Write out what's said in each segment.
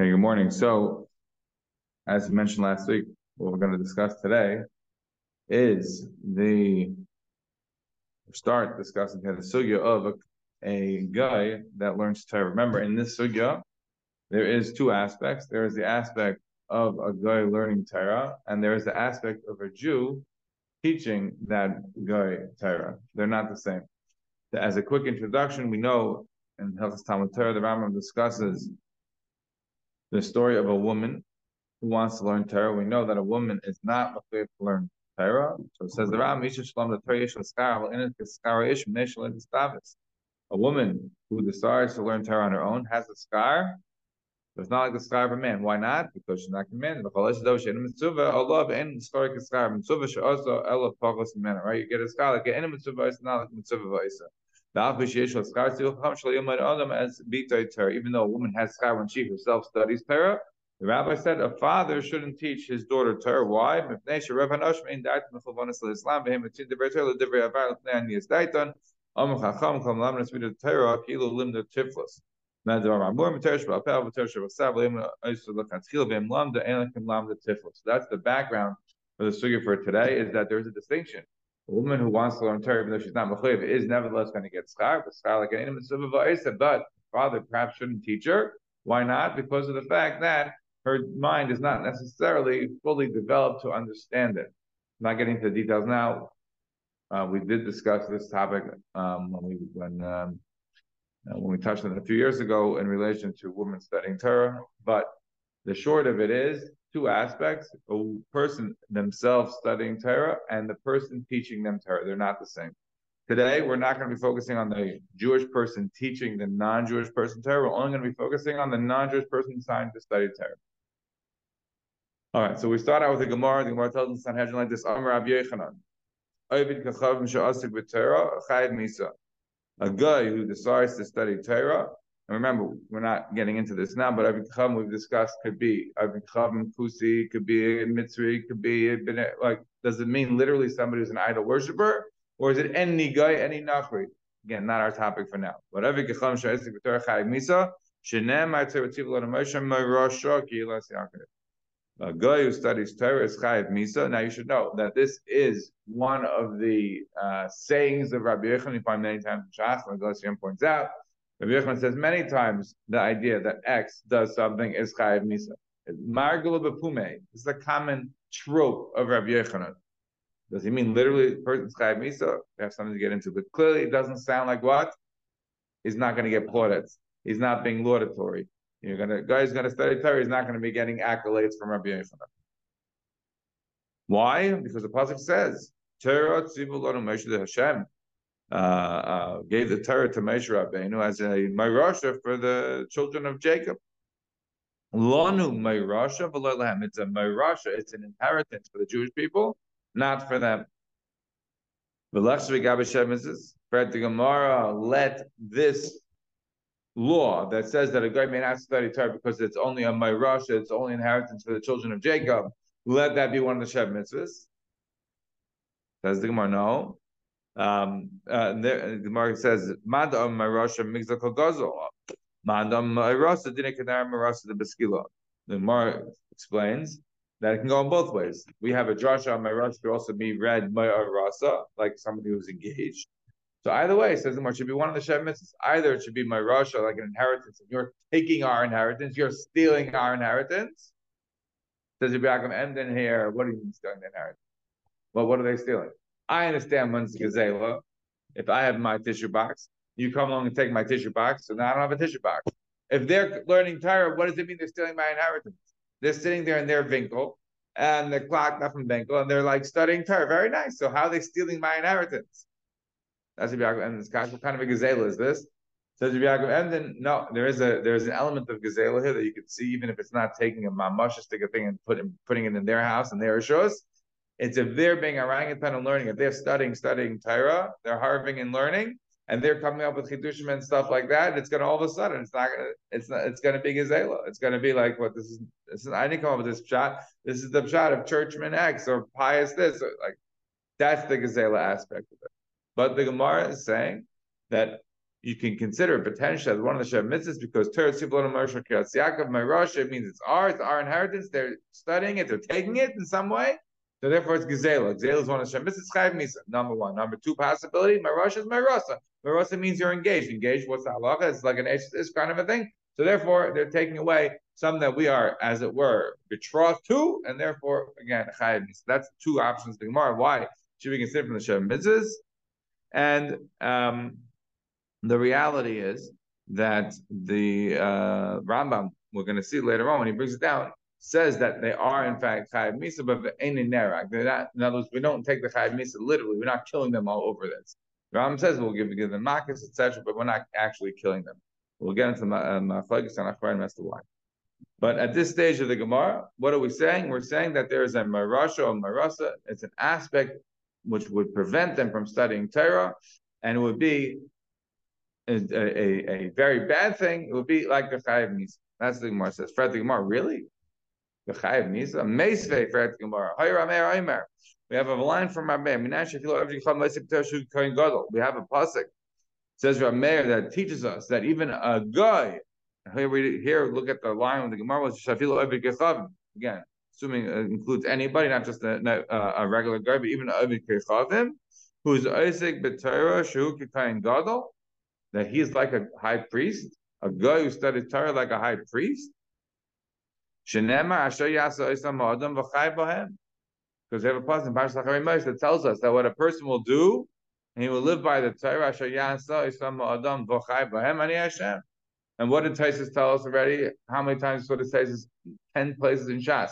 Good morning. So, as mentioned last week, what we're going to discuss today is the start discussing the sugya of a, a guy that learns to remember in this sugya, there is two aspects. There is the aspect of a guy learning Torah, and there is the aspect of a Jew teaching that guy Torah. They're not the same. As a quick introduction, we know in Hilchas Talmud Torah, the Rambam discusses the story of a woman who wants to learn Torah. We know that a woman is not afraid to learn Torah. So it says the Ram Shalom the Torah A woman who decides to learn Torah on her own has a scar. But it's not like the scar of a man. Why not? Because she's not commanded. Right? You get a scar like any mitzvah, it's not like mitzvah even though a woman has schar when she herself studies Torah, the rabbi said a father shouldn't teach his daughter Torah. Why? Because that's the background for the sugi for today, is that there's a distinction a woman who wants to learn Torah, even though she's not mechayiv, is nevertheless going to get schar, but schar like an But father perhaps shouldn't teach her. Why not? Because of the fact that her mind is not necessarily fully developed to understand it. I'm not getting into the details now. Uh, we did discuss this topic um, when we when um, uh, when we touched on it a few years ago in relation to women studying Torah. But the short of it is two aspects a person themselves studying Torah and the person teaching them Torah. They're not the same. Today, we're not going to be focusing on the Jewish person teaching the non Jewish person Torah. We're only going to be focusing on the non Jewish person deciding to study Torah. All right, so we start out with the Gemara. The Gemara tells us Sanhedrin like this Amr Rabbi Yechanan. A guy who decides to study Torah and remember, we're not getting into this now, but chum we've discussed could be chum kusi, could be mitzri, could be like. Does it mean literally somebody who's an idol worshiper, or is it any guy, any nachri? Again, not our topic for now. But every chum shayisik v'torah chayim misa shenem ma'atzev l'anamoshem ma'rosha kilas yaakov. A guy who studies Torah is Chayiv Misa. Now you should know that this is one of the uh, sayings of Rabbi Yechon. You find many times in Shach, like Gaussian points out, Rabbi Yochanan says many times the idea that X does something is chayiv misa. Margula bepume is a common trope of Rabbi Yochanan. Does he mean literally person's chayiv misa? We have something to get into, but clearly it doesn't sound like what he's not going to get plaudits. He's not being laudatory. You're gonna guy's gonna study Torah. He's not going to be getting accolades from Rabbi Yochanan. Why? Because the pasuk says Torah tzivul Hashem uh, uh, gave the Torah to Moshe Rabbeinu as a Mayrasha for the children of Jacob. Lanu Mayrasha v'lehem. It's a Mayrasha. It's an inheritance for the Jewish people, not for them. Fred the Gemara let this law that says that a guy may not study Torah because it's only a Mayrasha, it's only inheritance for the children of Jacob. Let that be one of the Shev mitzvahs. Says the Gemara, no. Um, uh, the Gemara says, "Madam Marasha Migzal Gazel." Madam Marasha didn't kadar Marasha the Beskila. The Gemara explains that it can go in both ways. We have a drasha on Marasha could also be read Rasa, like somebody who's engaged. So either way, says the Gemara, should be one of the mitzvahs. Either it should be Marasha, like an inheritance, and you're taking our inheritance, you're stealing our inheritance. Says Yaakov, and then here, what do you mean stealing the inheritance? Well, what are they stealing? I understand when's gazela. If I have my tissue box, you come along and take my tissue box, so now I don't have a tissue box. If they're learning Torah, what does it mean they're stealing my inheritance? They're sitting there in their winkle and the clock not from Benkel, and they're like studying Torah. Very nice. So how are they stealing my inheritance? That's Yaakov. And this what kind of a gazela is this? Says Yaakov. And then no, there is a there is an element of gazela here that you can see, even if it's not taking a mamush, stick a thing and putting putting it in their house and their shows. It's if they're being orangutan and learning, if they're studying, studying Torah, they're harving and learning, and they're coming up with chidushim and stuff like that, it's gonna all of a sudden, it's not gonna, it's not, it's gonna be gazela. It's gonna be like what this is. This is I didn't come up with this shot. This is the shot of churchman X or pious this. Or like that's the gazela aspect of it. But the Gemara is saying that you can consider it potentially as one of the Shev mitzvahs because Torah Sivlon Moshe Kiryas Yaakov, my Rosh, it means it's ours, our inheritance. They're studying it, they're taking it in some way. So therefore, it's Gezela. Gezela is one of Shev mitzvahs. Chayv Misa. Number one. Number two possibility. My Rosh is. My Rasa means you're engaged. Engaged. What's the halacha? It's like an this kind of a thing. So therefore, they're taking away some that we are, as it were, betrothed to, and therefore, again, Chayv Misa. That's two options. The Gemara. Why should we consider from the Shev mitzvahs? And um, the reality is that the uh, Rambam, we're going to see later on when he brings it down, says that they are in fact chayiv misa, but in nerak. They're not. In other words, we don't take the chayiv misa literally. We're not killing them all over this. Rambam says we'll give, give them makas, etc., but we're not actually killing them. We'll get into uh, machlekes and achbarim as to why. But at this stage of the Gemara, what are we saying? We're saying that there is a marasha or marasa. It's an aspect which would prevent them from studying Torah, and it would be a, a, a very bad thing, it would be like the Chayiv Misa. That's the Gemara says. Fred the Gemara, really? We have a line from Rabbi. We have a pasuk. Says Rameir that teaches us that even a guy. Here we here look at the line with the Gemara was Shafilu Again, assuming it includes anybody, not just a, a, uh, a regular guy, but even Ovid Kechavim, who's Isaac B'Torah Shu Kikayin Gadol that he's like a high priest, a guy who studied Torah like a high priest. Because they have a passage in that tells us that what a person will do, he will live by the Torah. And what did Tosfos tell us already? How many times what it says is ten places in Shas.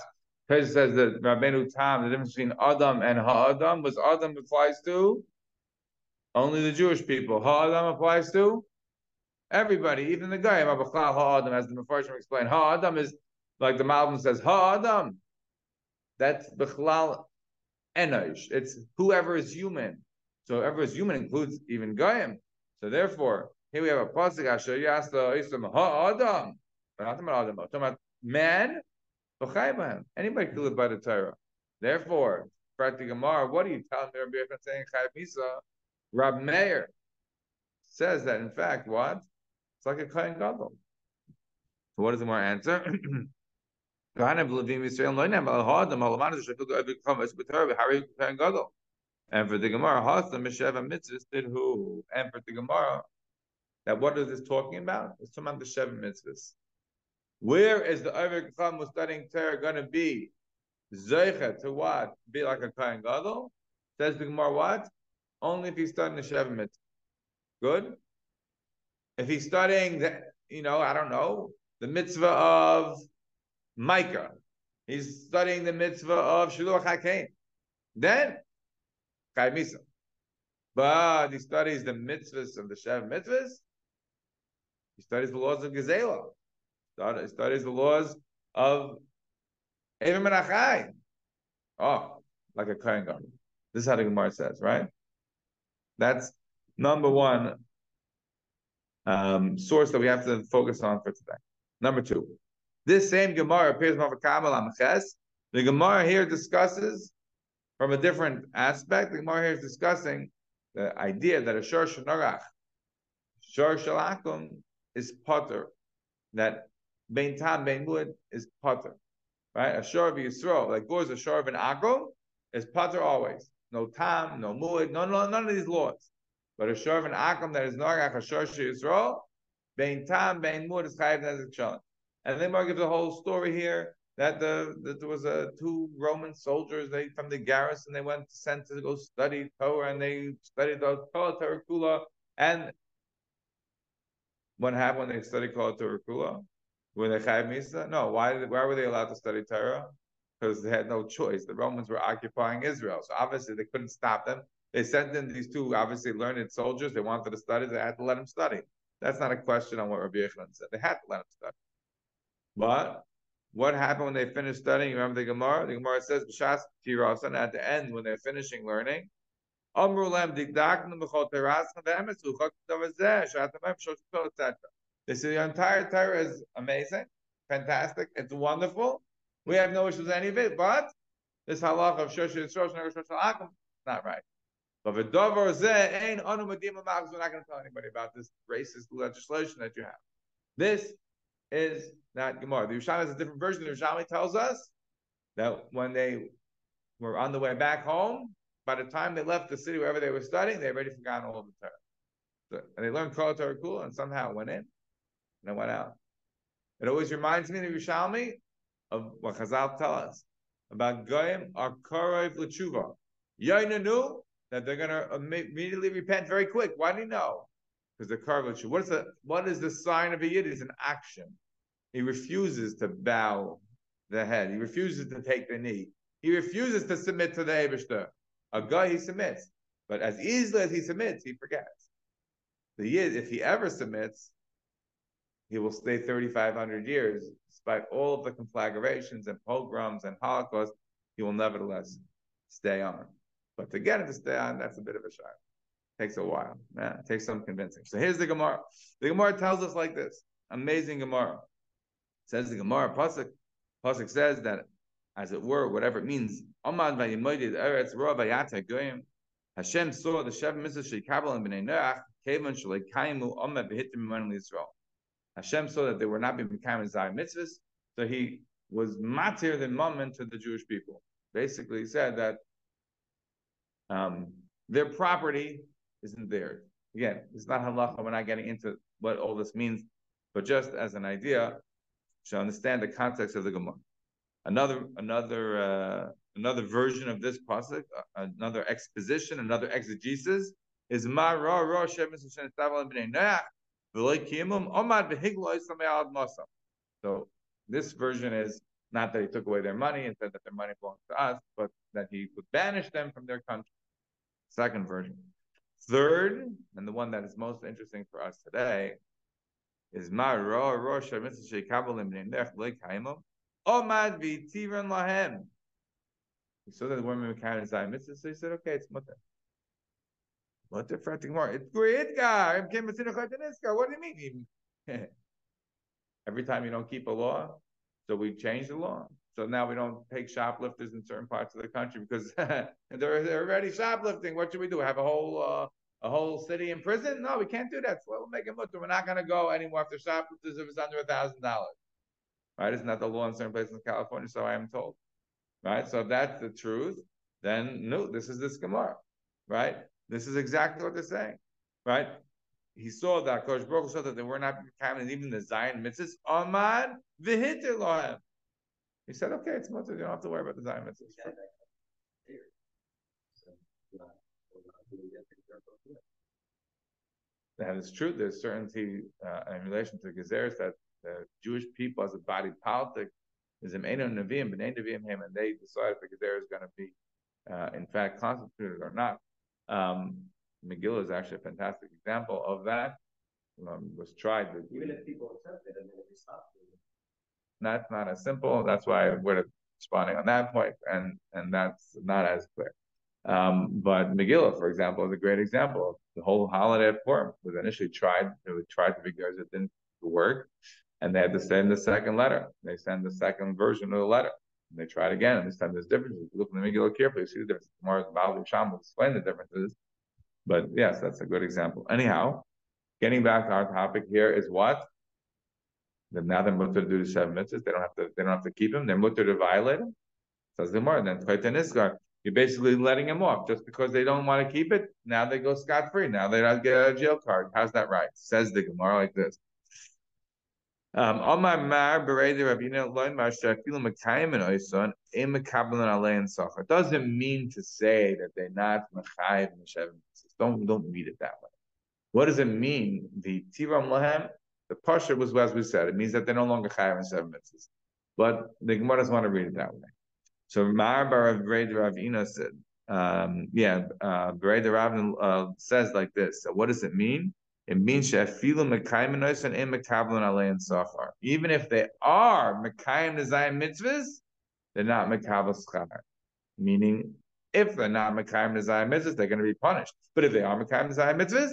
Tosfos says that Rabbeinu Tam, the difference between Adam and Ha'adam was Adam applies to only the Jewish people. Ha'adam applies to everybody, even the guy. Ha'adam, as the Mepharshim explained. Ha'adam is, like the Malbim says, Ha'adam. That's Bechlal Enosh. It's whoever is human. So whoever is human includes even Goyim. So therefore, here we have a pasuk Asher Yasta Isam Ha'adam. Not about talking about man. Anybody can live by the Torah. Therefore, Prati Gemara, what are you telling me? Rabbi saying Chayv Misa? Rab Meir says that in fact, what? It's like a Kohen Gadol. So what is the more answer? And for the Gemara, Mitzvahs who? And for the Gemara, that what is this talking about? It's talking about the Sheva Mitzvahs. Where is the Ovid Chacham who's studying Torah going to be? Zeicha to what? Be like a Kohen Gadol? Says the Gemara, what? Only if he's studying the Sheva Mitzvah. Good? If he's studying the, you know, I don't know, the mitzvah of Micah, he's studying the mitzvah of Shiluach HaKain, then Chai Misa. But he studies the mitzvahs of the Shev mitzvahs. He studies the laws of Gezela. He studies the laws of Evim Menachai. Oh, like a Kohen Gadol. This is how the Gemara says, right? That's number one um, source that we have to focus on for today. Number two, this same Gemara appears in Kamal Amches. The Gemara here discusses from a different aspect. The Gemara here is discussing the idea that a Shor Shanarach, Shor Shalakum is potter, that Bein Tam, Bein Muad is potter, right? A Shor of Yisrael, like goes a Shor of an Akum, is potter always no tam, no muad, no, no, none of these laws. But a shor of an akam that is norach a shor Yisrael, bein tam, bein muad is chayiv nezik shalom. And then Mar gives a whole story here that the that there was a two Roman soldiers they from the garrison they went sent to go study Torah and they studied the Torah Torah Kula and what happened when they studied Torah Kula? Were they chayiv misa? No. Why? Why were they allowed to study Torah? because they had no choice. The Romans were occupying Israel, so obviously they couldn't stop them. They sent in these two obviously learned soldiers. They wanted to study. They had to let them study. That's not a question on what Rabbi Yochanan said. They had to let them study. But what happened when they finished studying? Remember the Gemara? The Gemara says, "B'shas tirasan." At the end, when they're finishing learning, they say the entire Torah is amazing, fantastic, it's wonderful, we have no issues with any of it, but this halach of Shosh Akum, not right. But the zeh ain't We're not going to tell anybody about this racist legislation that you have. This is not Gemara. The Yerushalmi has a different version. The Yerushalmi tells us that when they were on the way back home, by the time they left the city wherever they were studying, they already forgotten all of the Torah. So, and they learned Kol Torah Kula and somehow went in and then went out. It always reminds me, the Yerushalmi, of what Chazal tell us about Goyim are Korov L'tshuva. Yaina knew that they're going to immediately repent very quick. Why do you know? Because they're Korov What is the what is the sign of a Yid? It's an action. He refuses to bow the head. He refuses to take the knee. He refuses to submit to the Abishter. A guy he submits, but as easily as he submits, he forgets. The Yid, if he ever submits, he will stay 3,500 years, despite all of the conflagrations and pogroms and Holocaust. He will nevertheless stay on. But to get him to stay on, that's a bit of a shot. Takes a while. Yeah, it takes some convincing. So here's the Gemara. The Gemara tells us like this. Amazing Gemara. Says the Gemara, Pasuk, Pasuk says that, as it were, whatever it means. Hashem saw the Shev Mitzvah Sheikabel and Bnei Noach, Kevan Shalekaimu Amad v'hitim Iman Yisrael. Hashem saw that they were not being becoming Zayim mitzvahs, so he was matir the moment to the Jewish people. Basically, he said that um, their property isn't there. Again, it's not halacha. We're not getting into what all this means, but just as an idea, to understand the context of the Gemara. Another another uh, another version of this pasuk, uh, another exposition, another exegesis is ma ra ra so this version is not that he took away their money and said that their money belongs to us, but that he would banish them from their country. Second version. Third, and the one that is most interesting for us today, is Ma Ra Rosh Omad V'Tiran Lahem. He saw that the woman carried his eye mitzvah, so he said, okay, it's mutter. Mutter fretting more. It's great guy. What do you mean? Every time you don't keep a law, so we change the law. So now we don't take shoplifters in certain parts of the country because they're, they're already shoplifting. What should we do? Have a whole uh, a whole city in prison? No, we can't do that. So we'll make a mutter. We're not going to go anymore after shoplifters if it's under a thousand dollars. Right? Isn't that the law in certain places in California? So I am told. Right? So if that's the truth, then no, this is this Gemara. Right? This is exactly what they're saying. Right? He saw that Kosh Baruch saw that they were not counting even the Zion mitzvahs. Amad v'hitir He said, okay, it's mutter. You don't have to worry about the Zion mitzvahs. That is true. There's certainty uh, in relation to Gezeres that the Jewish people as a body politic is an Eno Nevi'im, B'nai Nevi'im him, and they decide if the Gezer is going to be, uh, in fact, constituted or not. Um, Megillah is actually a fantastic example of that. Um, was tried. Even if people accept it, and then it stops. That's not as simple. That's why we're responding on that point, and and that's not as clear. Um, but Megillah, for example, is a great example. The whole holiday of Purim was initially tried. It was tried to be good. It didn't work and they had to send the second letter. They send the second version of the letter. And they tried again, and this time there's differences. If you look at the Megillah carefully, you see the differences. Tomorrow's Baal Sham will explain the differences. But yes, that's a good example. Anyhow, getting back to our topic here is what? That now they're mutter to do the seven mitzvahs. They don't have to. They don't have to keep him. They're mutter to violate him. Says the more. Then you're basically letting him off just because they don't want to keep it. Now they go scot free. Now they don't get a jail card. How's that right? Says the Gemara like this. Um. Doesn't mean to say that they're not Machayim and Don't don't read it that way. What does it mean? The Tiram Lahem, the Pasha was as we said. It means that they're no longer Chayim and seven mitzvahs. But the Gemara doesn't want to read it that way. So Mar Bar Beredi Ravina said, um, yeah, uh, Beredi Ravina uh, says like this. So what does it mean? It means shefilu mekayim and in mekablan alein safar. Even if they are mekayim nezayim mitzvahs, they're not mekabel schar. Meaning, if they're not mekayim nezayim mitzvahs, they're going to be punished. But if they are mekayim nezayim mitzvahs,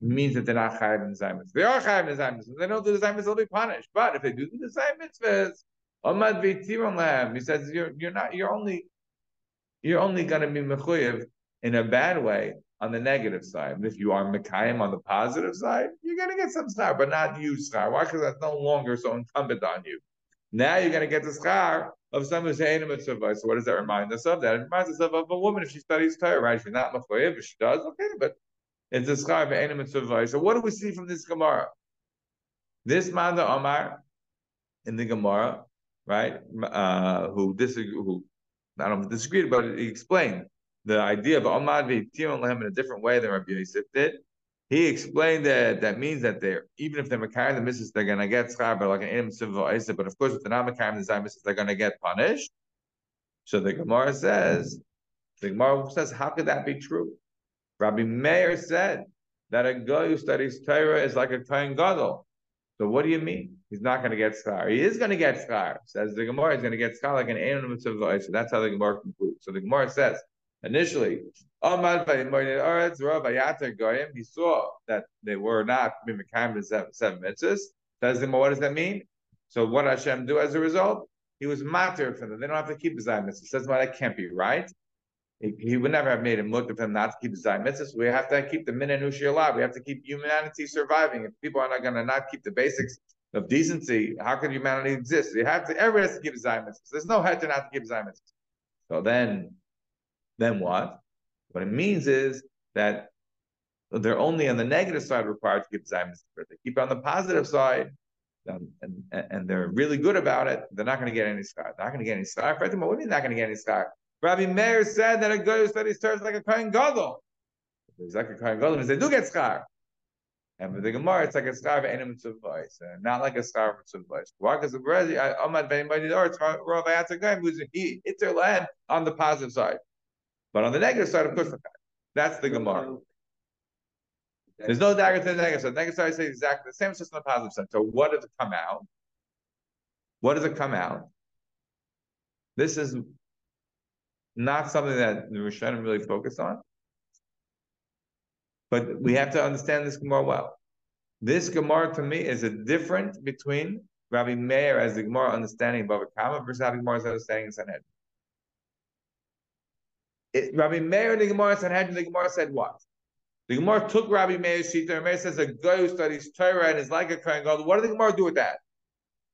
means that they're not chayav in zaymitzvahs. They are chayav in zaymitzvahs. They don't the zaymitzvahs, they'll be punished. But if they do the zaymitzvahs, he says you're you're not you're only you're only going to be mechuyev in a bad way on the negative side. But if you are mekayim on the positive side, you're going to get some schar, but not you schar. Why? Because that's no longer so incumbent on you. Now you're going to get the schar of someone who's a mitzvah. So what does that remind us of? That it reminds us of, of a woman if she studies Torah, right? She's not mechuyev, if she does, okay, but it's a schar a mitzvah. So what do we see from this Gemara? This man the Omar in the Gemara, right? Uh, who disagree, who I don't disagree, but he explained the idea of Amad V'Tiron Lehem in a different way than Rabbi Yosef did. He explained that that means that they're even if they're Makar the missus, they're gonna get schar, but like an Enim Civil But of course, if they're not Makar the Zay missus, they're gonna get punished. So the Gemara says, the Gemara says, how could that be true? Rabbi Meir said that a guy who studies Torah is like a Kohen Gadol. So what do you mean? He's not going to get schar. He is going to get schar. Says the Gemara, he's going to get schar like an animal So that's how the Gemara concludes. So the Gemara says initially, he saw that they were not mimikam seven, seven mitzvahs. Says the Gemara, what does that mean? So what Hashem do as a result? He was matter for them. They don't have to keep the zayin mitzvahs. Says well, that can't be right. He, would never have made a look for him not to keep the mitzvahs. We have to keep the minanushi alive. We have to keep humanity surviving. If people are not going to not keep the basics of decency, how can humanity exist? You have to. Everybody has to keep mitzvahs. There's no head to not to keep mitzvahs. So then, then what? What it means is that they're only on the negative side required to keep zayin mitzvahs. They keep on the positive side. Um, and, and they're really good about it. They're not going to get any scar. They're not going to get any scar. What do you mean not going to get any scar? Rabbi Meir said that a guy who studies like a Kohen Gadol. He's like a Kohen Gadol means they do get schar. And with the Gemara, it's like a schar of enim voice, and not like a schar of voice. Why? Because the Berezi, Ahmad Ben Badi Dor, it's Rav Ayatzagayim, who's he hits their land on the positive side. But on the negative side, of course, that's the Gemara. There's no dagger to the negative side. The negative side says exactly the same, it's just on the positive side. So what does it come out? What does it come out? This is not something that the Rishonim really focus on. But we have to understand this Gemara well. This Gemara to me is a difference between Rabbi Meir as the Gemara understanding Bava Kama versus how the Gemara understanding in Sanhedrin. It, Rabbi Meir and the Gemara Sanhedrin, the Gemara said what? The Gemara took Rabbi Meir's Shita, and Meir says a guy who studies Torah and is like a Kohen God. What did the Gemara do with that?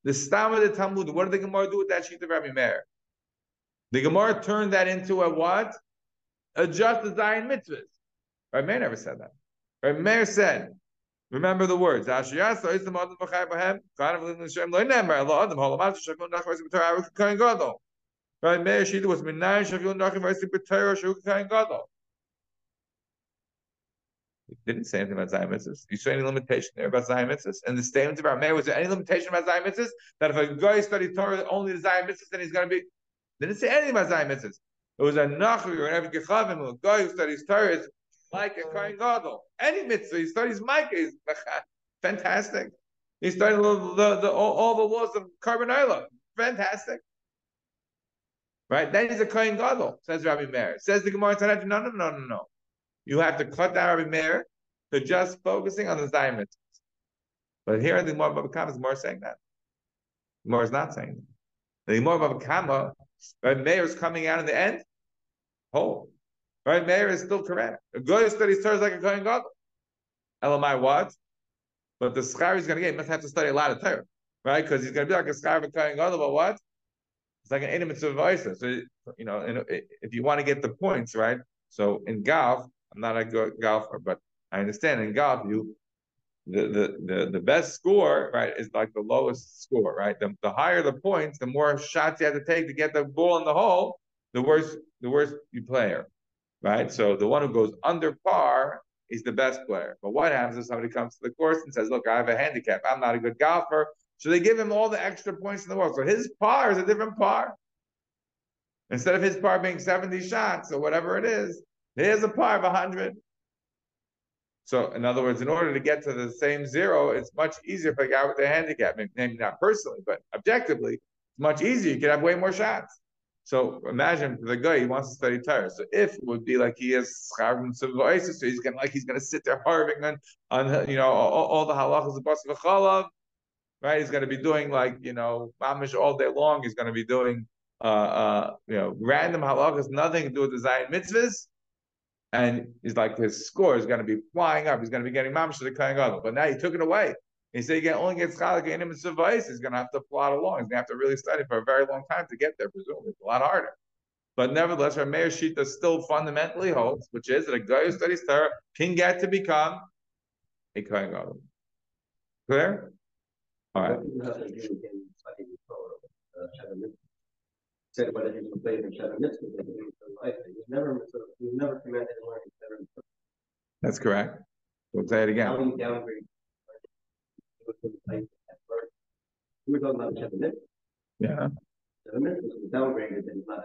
The Stam of the Talmud, what did the Gemara do with that Shita of Rabbi Meir? The Gemara turned that into a what? A just a Zion mitzvahs. Right? Meir never said that. Right? Meir said, remember the words. Right? Meir Shita was Minay Shavil Nachim Vasim B'Torah Kain Gadol. He didn't say anything about Zion mitzvahs. You saw any limitation there about Zion mitzvahs? And the statement about mayor, was there any limitation about Zion mitzvahs? That if a guy studies Torah only the mitzvahs, then he's going to be they didn't say anything about Zayin mitzvahs. It was a Nachri or an Eved a guy who studies Torah is like a mm. Kohen Gadol. Any mitzvah, he studies Micah, is fantastic. He studied the, the, the, all, all, the laws of Carbonella. Fantastic. Right? Then he's a Kohen Gadol, says Rabbi Meir. Says the Gemara Tanakh, no, no, no, no, no. You have to cut down Rabbi Meir to just focusing on the Zayin mitzvahs. But here in the Gemara Baba Kama is more saying that. The Gemara is not saying that. The Gemara Baba Kama Right? Meir is coming out in the end whole. Right? Meir is still correct. A good studies Torah like a Kohen Gadol. Elamai what? But the schar he's going to get, he must have to study a lot of Torah. Right? Because he's going to be like a schar of a Kohen Gadol, but what? It's like an intimate mitzvah So, you know, if you want to get the points, right? So in golf, I'm not a golfer, but I understand in golf, you the, the, the, best score, right, is like the lowest score, right? The, the higher the points, the more shots you have to take to get the ball in the hole, the worse the worse you player, right? So the one who goes under par is the best player. But what happens if somebody comes to the course and says, "Look, I have a handicap. I'm not a good golfer," so they give him all the extra points in the world. So his par is a different par. Instead of his par being seventy shots or whatever it is, here's a par of hundred. So in other words, in order to get to the same zero, it's much easier for a guy with a handicap, maybe not personally, but objectively, it's much easier. You could have way more shots. So imagine the guy, he wants to study Torah. So if it would be like he has Scharvim Sivvoisis, so he's gonna like he's gonna sit there harving on on you know all, all the halachas of Basar right? He's gonna be doing like you know mamish all day long. He's gonna be doing uh uh you know random halachas, nothing to do with the Zion mitzvahs. And he's like his score is gonna be flying up. He's gonna be getting mamish to the Kohen. But now he took it away. He said he only get chalak in him and survive. He's going to have to plot along. He's going to have to really study for a very long time to get there. Presumably, it's a lot harder. But nevertheless, our Meir Shita still fundamentally holds, which is that a guy who studies Torah can get to become a Kohen. Clear? All right. Said whether he's completing Sheva Mitzvah, he's never, he's never commanded to learn Mitzvah. That's correct. We'll say it again. How many downgrades? We were talking about Sheva Mitzvah. Yeah. Sheva Mitzvah was downgraded and not.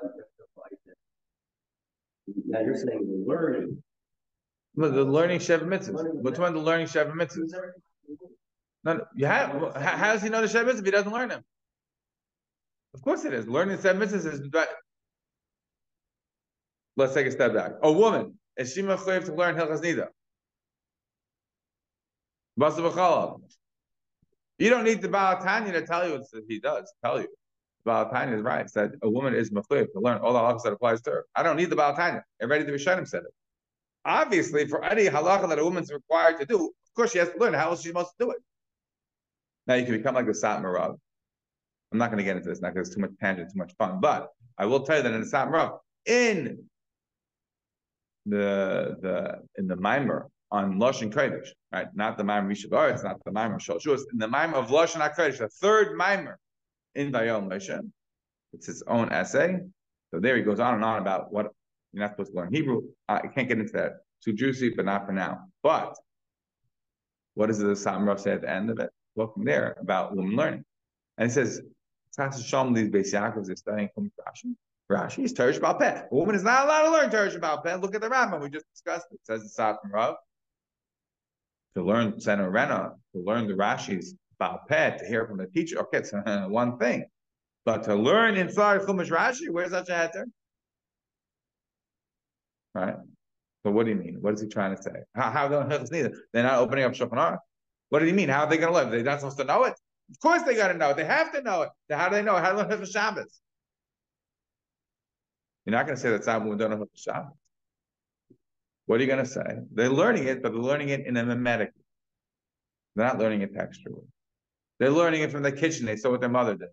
Now you're saying the learning. Look, the learning Sheva Mitzvahs. Which one the learning Sheva Mitzvahs? No, you have, how, how does he know the Sheva Mitzvahs if he doesn't learn them? Of course it is. Learning Sheva Mitzvahs is. Let's take a step back. A woman, is she mechayiv to learn Hilchas Nida? Basa v'chalav. You don't need the Baal Tanya to tell you what he does. Tell you. Baal Tanya is right. Said a woman is mechayiv to learn all the halachas that applies to her. I don't need the Baal Tanya. Already the Rishonim said it. Obviously, for any halacha that a woman's required to do, of course she has to learn. How else is she supposed to do it? Now you can become like the Satmarav. I'm not going to get into this now because it's too much tangent, too much fun. But I will tell you that in the Satmarav, in the the in the Mimer on Lashon Kodesh, right? Not the Mimer Mishavar, it's not the Mimer Shalshuas, in the Mimer of Lashon HaKodesh, the third Mimer in Vayoel Moshe. It's his own essay. So there he goes on and on about what you're not supposed to learn Hebrew. I can't get into that. Too juicy, but not for now. But what does the Satmarav say at the end of it? Well, from there about women learning. And it says, Tzachas Shalom, these Beis Yaakovs are studying from Rashi. Rashi is Teresh Baal Peh. A woman is not allowed to learn Teresh Baal Peh. Look at the Rambam. We just discussed it. It says the Satmarav. To learn Tzena Urena, to learn the Rashi's Baal Peh, to hear from the teacher. Okay, it's one thing. But to learn inside Chumash Rashi, where's that heter? Right? So what do you mean? What is he trying to say? How, how don't neither? They're not opening up Shulchan. What do you mean? How are they going to learn? They're not supposed to know it. Of course they got to know it. They have to know it. How do they know it? How do they learn the Shabbos? You're not going to say that women don't know the Shabbos. What are you going to say? They're learning it, but they're learning it in a mimetic. They're not learning it textually. They're learning it from the kitchen. They saw what their mother did.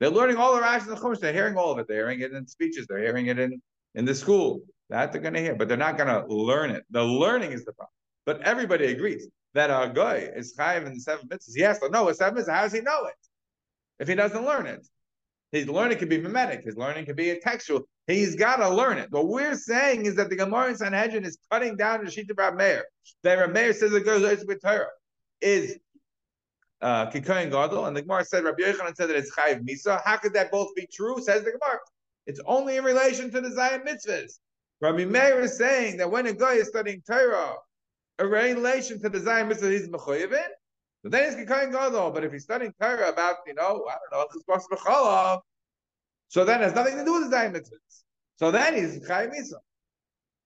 They're learning all the Rashi and the Chumash. They're hearing all of it. They're hearing it in speeches. They're hearing it in, in the school. That they're going to hear, but they're not going to learn it. The learning is the problem. But everybody agrees that a guy is chayiv in the seven mitzvahs. He has to know a seven mitzvahs. How does he know it? If he doesn't learn it, his learning can be mimetic. His learning can be a textual. He's got to learn it. What we're saying is that the Gemara in Sanhedrin is cutting down the sheet Rab Meir. That Meir says it goes with Torah is uh, Kikoyin Gadol, and the Gemara said Rabbi Yochanan said that it's chayiv misa. How could that both be true? Says the Gemara. It's only in relation to the Zion mitzvahs. Rabbi Meir is saying that when a guy is studying Torah, a relation to the Zion mitzvah he's mechoyev in, so then he's Kikoyin Gadol. But if he's studying Torah about, you know, I don't know, this box of so then it has nothing to do with the Zion mitzvahs. So then he's chayiv misa.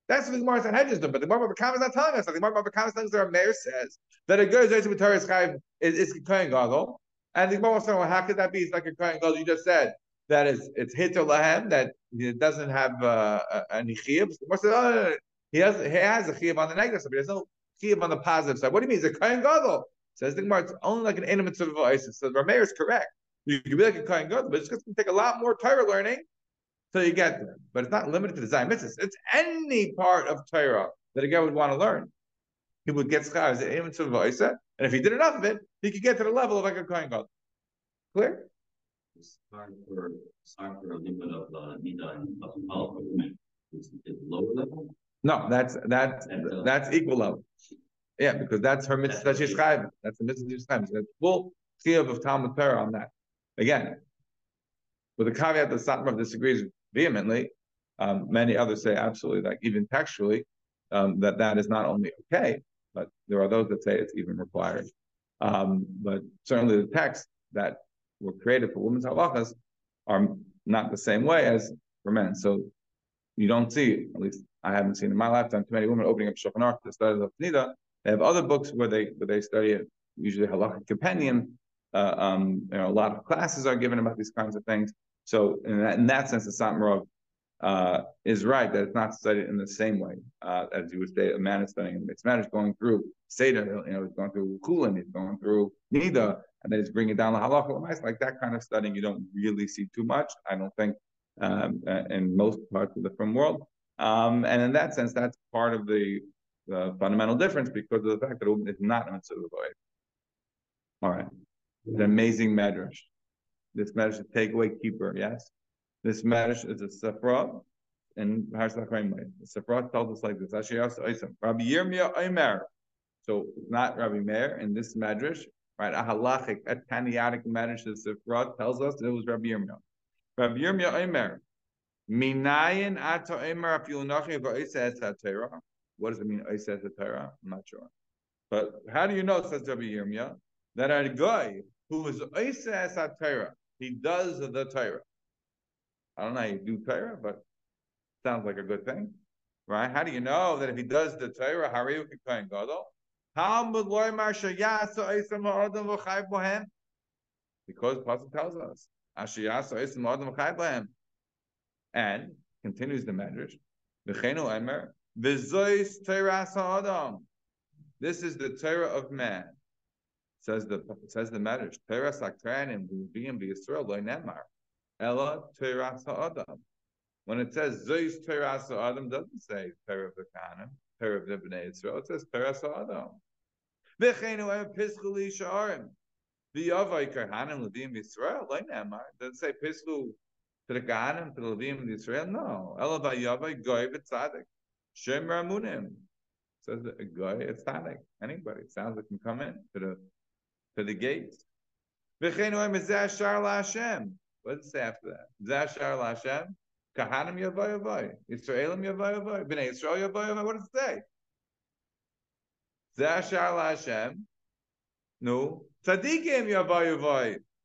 That's what the Gemara Sanhedrin doing, but the Gemara Bakam is not telling us that. The Gemara Bakam is telling us that Meir says that a who's with Torah is chayiv is, is Gadol. And the Gemara was saying, well, how could that be? It's like a Kikoyin Gadol. You just said that is it's hit lahem that it doesn't have uh, any chiyuv. Oh, no, no, no. He has he has a chiyuv on the negative side, but there's no chiyuv on the positive side. What do you mean? It's a kain gadol. Says the Gemara, it's only like an intimate of ISIS. So Rameir is correct. You can be like a kain gadol, but it's going to take a lot more Torah learning till you get there. But it's not limited to the Zion mitzvahs. It's any part of Torah that a guy would want to learn. He would get schar as an intimate of and if he did enough of it, he could get to the level of like a kain gadol. Clear? Time for time for a limit of uh, nida and is, is lower level. No, that's that's that's equal level. Yeah, because that's her mitzvah that she's chayv. That's the mitzvah she's chayv. That's full chiyuv of Talmud Torah on that. Again, with the caveat that Satmar disagrees vehemently. Um, many others say absolutely, that even textually, um, that that is not only okay, but there are those that say it's even required. Um, but certainly the texts that were created for women's halachas are not the same way as for men. So you don't see, at least I haven't seen in my lifetime, too many women opening up Shulchan Aruch to study the Nida. They have other books where they where they study it, usually halacha companion. Uh, um, you know, a lot of classes are given about these kinds of things. So in that, in that sense, the Satmarov uh, is right that it's not studied in the same way uh, as you would say a man is studying. It's man is going through Seder, you know, he's going through Chullin, he's going through Nida, and then he's bringing down the halacha. Like that kind of studying, you don't really see too much. I don't think um, uh, in most parts of the frum world. Um, and in that sense, that's part of the, the fundamental difference because of the fact that it is not a mitzvah All right, the amazing medrash. This medrash is takeaway keeper. Yes, this medrash is a Sifra in Parashat The Sifra tells us like this: Rabbi Yirmiyah Omer. So it's not Rabbi Meir in this medrash, right? A halachic, a tannaitic medrash. The Sifra tells us it was Rabbi Yirmiyah. Rabbi Yirmiyah Omer. V'oiseh Torah. What does it mean, oiseh Torah? I'm not sure. But how do you know, says Rabbi Yirmiyah, that a guy who is oiseh Torah, he does the Torah. I don't know how you do Torah, but sounds like a good thing, right? How do you know that if he does the Torah, Hariu Kikayin Gadol? Because the Pasuk tells us and continues the medrash. This is the Torah of man. Says the says the medrash. Torah sakranim being Yisrael lo nemar. Ella Torah Adam. When it says Zois Torah Adam, doesn't say Torah of the Kahanim, Torah of the Bnei Yisrael. It says Torah Adam. V'cheinu em pischuli sha'arim. The Yavai Kahanim Levim Yisrael, like Nemar. Doesn't say Pislu to the Kahanim, to the Levim Yisrael? No. Ela Yavai Goy B'tzadik. Shem Ramunim. Says a Goy, Tzadik. Anybody. Sounds like can come in to the to the gates. V'cheinu em Shar LaHashem. What does it say after that? Zashar LaHashem. Kahanim Yavai Yavai. Yisraelim Yavai Yavai. B'nai Yisrael Yavai Yavai. What does it say? Zashar LaHashem. No. Tzadikim yavayuvay.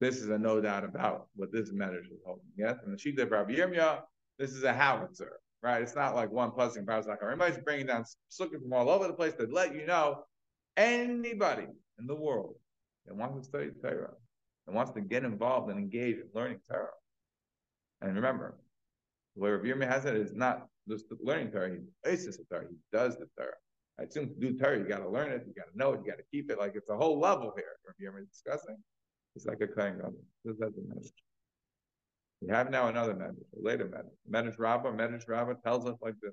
This is a no doubt about what this medrash is holding. Yes, and the sheet of Rabbi Yirmiyah, this is a howitzer, right? It's not like one plus and like everybody's bringing down, looking from all over the place to let you know anybody in the world that wants to study Torah and wants to get involved and engage in learning Torah and remember, the way Rabbi Yirmiyah has it is not just learning Torah, he bases the Torah, he does the Torah. I assume to do Torah, you got to learn it, you got to know it, you got to keep it. Like it's a whole level here. Rabbi Yirmiyah is discussing. It's like a Kohen. This is the message. We have now another message, a later message. Medrash Rabbah, Medrash Rabbah tells us like this.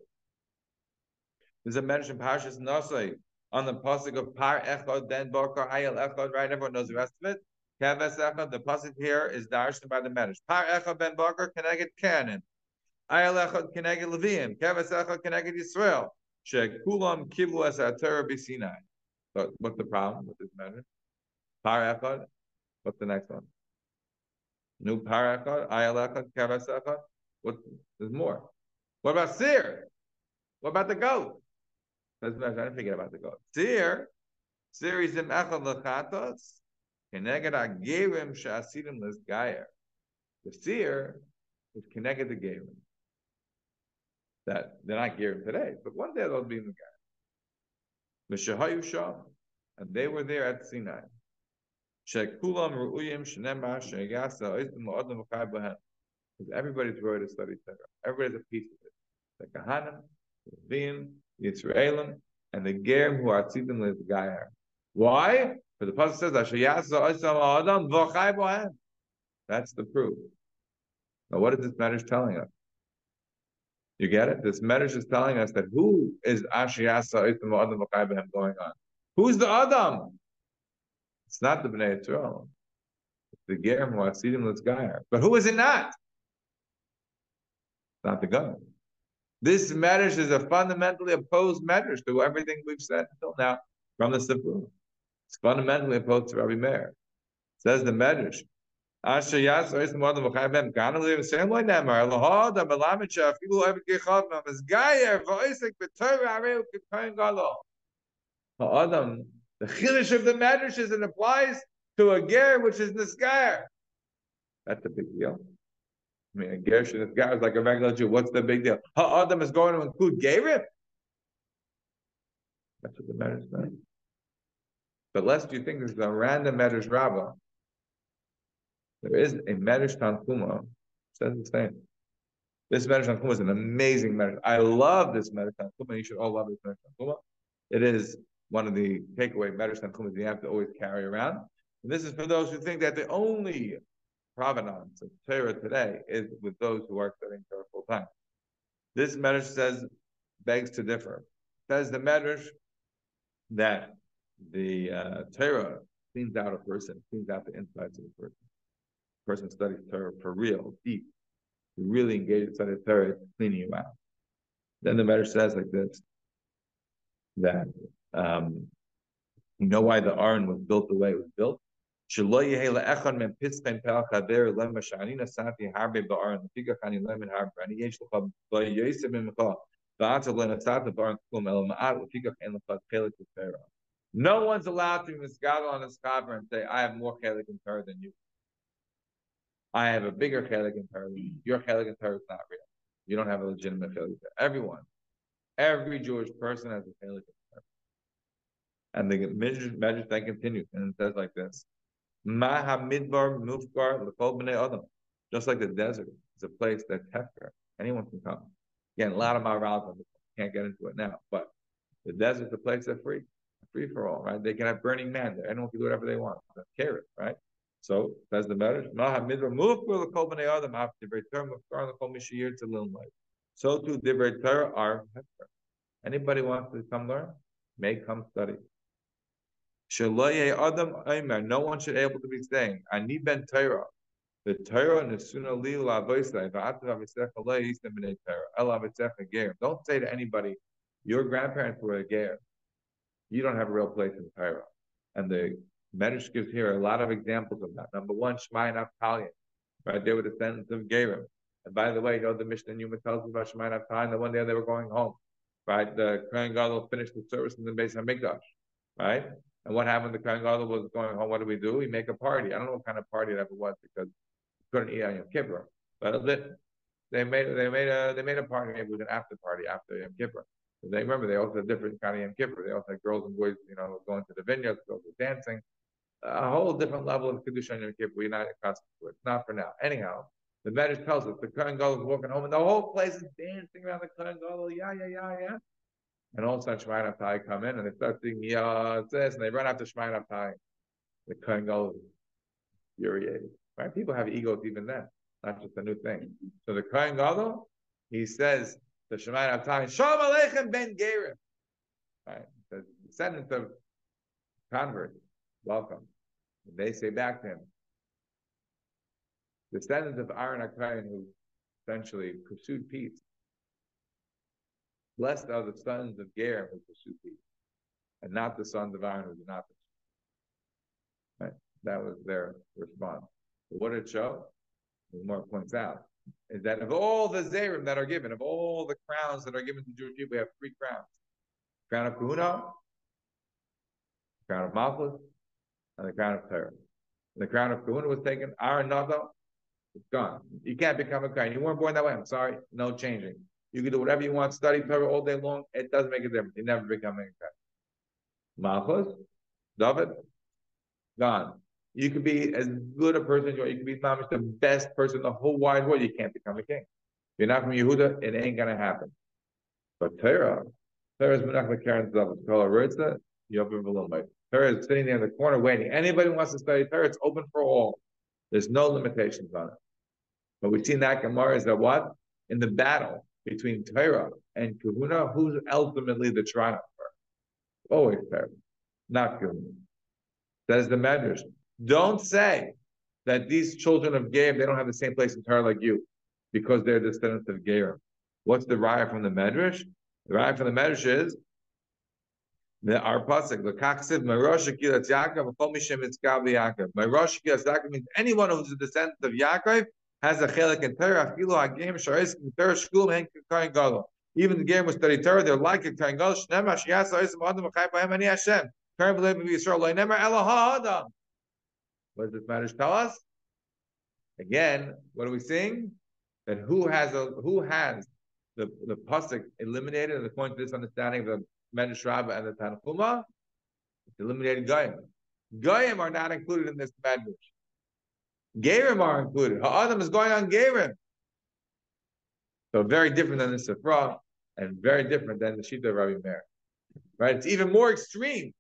There's a medrash in Parshas Nosai on the pasuk of Par Echad, Den Bokar Ayel Echad, right? Everyone knows the rest of it. Keves Echad, the pasuk here is darshan by the Medrash. Par Echad ben Bakar connected Canaan. Ayel Echad connected Levium. Keves Echad connected Yisrael. Shekulam kiblu es Torah b'Sinai. But what's the problem with this Medrash? Par Echad. What's the next one? New Par Echad, Ayel Echad, Keves Echad. What? There's more. What about Seir? What about the goat? That's, I didn't forget about the goat. Seir. Seir is in Echad lechatos. Keneged agerim shasidim gayer. The seer is connected to gerim. That they're not gerim today, but one day they'll be in the sham, and they were there at Sinai. Because everybody's ready to study Torah. Everybody's a piece of it. The Kahanim, the Levim, the Yisraelim, and the Gerim who are tzidim gayer. Why? But the pasuk says. That's the proof. Now, what is this medrash telling us? You get it? This medrash is telling us that who is Asher yasa osam adam going on? Who's the Adam? It's not the Bnei Yisrael. It's the Gerim who Asidim Litzgayer. But who is it not? It's not the God. This medrash is a fundamentally opposed medrash to everything we've said until now from the Sifru. It's fundamentally opposed to Rabbi Meir. Says the medrash. Asher yas ois modem v'chayvem gana live same way nemar lahod am elamet shafilu ev gechav mam es gayer v'oisek b'torah areu k'koyin galo. Ha'adam, the chiddush of the medrash is it applies to a ger which is nisgayer. That's a big deal. I mean, a ger should nisgayer is like a regular Jew. What's the big deal? Ha'adam is going to include gerim. That's what the medrash meant. But lest you think this is a random medrash rabbah, there is a medrash tanchuma says the same. This medrash tanchuma is an amazing medrash. I love this medrash tanchuma. You should all love this medrash tanchuma. It is one of the takeaway medrash tanchumas you have to always carry around. And this is for those who think that the only provenance of Torah today is with those who are studying Torah full time. This medrash says begs to differ. Says the medrash that the uh, Torah cleans out a person, cleans out the insides of a person. Person studies Torah for real, deep. You really engage in study Torah, it's cleaning you out. Then the medrash says like this that um, you know why the Aron was built the way it was built? No one's allowed to misgather on a scholar and say, I have more chelik in Torah than you. I have a bigger chelik in Torah. Your chelik in Torah is not real. You don't have a legitimate chelik. Everyone, every Jewish person has a chelik in Torah. And the measure then continues, and it says like this: Maha midbar mufgar l'kol b'nei adam. Just like the desert is a place that hefker, anyone can come. Again, a lot of my rabbis can't get into it now, but the desert is a place that's free free for all, right? They can have Burning Man there. Anyone can do whatever they want. Care it, right? So that's the matter. So too, divrei Torah are Anybody wants to come learn, may come study. No one should able to be saying, "I need ben Torah." The Torah li v'secha lo yisem b'nei Torah. Don't say to anybody, "Your grandparents were a ger." you don't have a real place in Torah. And the Medrash gives here a lot of examples of that. Number one, Shemai Naphtalian, right? They were descendants of Gerim. And by the way, you know the Mishnah Yoma tells us about Shemai Naphtalian that one day they were going home, right? The Kohen Gadol finished the service in the base of Mikdash, right? And what happened? The Kohen Gadol was going home. What do we do? We make a party. I don't know what kind of party it ever was because we couldn't eat on Yom Kippur. But they made they made a they made a party. Maybe it was an after party after Yom Kippur. They remember they also had different kind of Yom Kippur. They also had girls and boys, you know, going to the vineyards, girls were dancing. A whole different level of kedusha Yom Kippur. We're not accustomed to it. Not for now. Anyhow, the Medrash tells us the Kohen Gadol is walking home, and the whole place is dancing around the Kohen Gadol. Yeah, yeah, yeah, yeah. And all of a sudden, Naphtali come in and they start singing, yeah, this, and they run after Shemai Naphtali. The Kohen Gadol is infuriated. Right? People have egos even then, not just a new thing. So the Kohen Gadol, he says, the Shemai Naphtali, Shalom Aleichem Ben Gerim. Right? The descendants of converts, welcome. And they say back to him, the descendants of Aaron Akayan who essentially pursued peace. Blessed are the sons of Gerim who pursued peace, and not the sons of Aaron who did not pursue. Right? That was their response. But what did it show? As Mark points out, is that of all the zerim that are given, of all the crowns that are given to Jewish people, we have three crowns: crown of Kahuna, crown of Malchus, and the crown of Torah. The crown of Kahuna was taken. Aaron it's gone. You can't become a Kohen. You weren't born that way. I'm sorry. No changing. You can do whatever you want, study Torah all day long. It doesn't make a difference. You never become a Kohen. Malchus, David, gone. You could be as good a person as you are. You could be mamish the best person in the whole wide world. You can't become a king. If you're not from Yehuda, it ain't gonna happen. But Torah, Torah is menach Karen Zav. Kol Aritza, Yavim V'Lomay. Torah is sitting there in the corner waiting. Anybody who wants to study Torah, it's open for all. There's no limitations on it. But we've seen that Gemara is that what? In the battle between Torah and Kahuna, who's ultimately the triumpher? Always Torah, not Kahuna. Says the Medrash. Don't say that these children of Gabe, they don't have the same place in Torah like you, because they're descendants of Gerim. What's the raya from the Medrash? The raya from the Medrash is our pasuk the kaksiv Marosh Kilat Yaakov Chol Mishem Itzkav Yaakov. Marosh Kilat Yaakov means anyone who's a descendant of Yaakov has a chelik in Torah. Afilu Hagim Sharis in Torah Shkulum Hen Kain Gadol. Even the game was study Torah. They're like a Kain Gadol. Shnema Shias Oisim Adam Chai B'Hem Ani Hashem. Torah B'Lev Yisrael Lo Nemer Eloha Adam. What does this Medrash tell us? Again, what are we seeing? That who has a who has the the pasuk eliminated according to this understanding of the Medrash Rabbah and the Tanchuma? It's eliminated Goyim. Goyim are not included in this Medrash. Gerim are included. Ha'adam is going on Gerim. So very different than the Sifra and very different than the Shita of Rabbi Meir. Right? It's even more extreme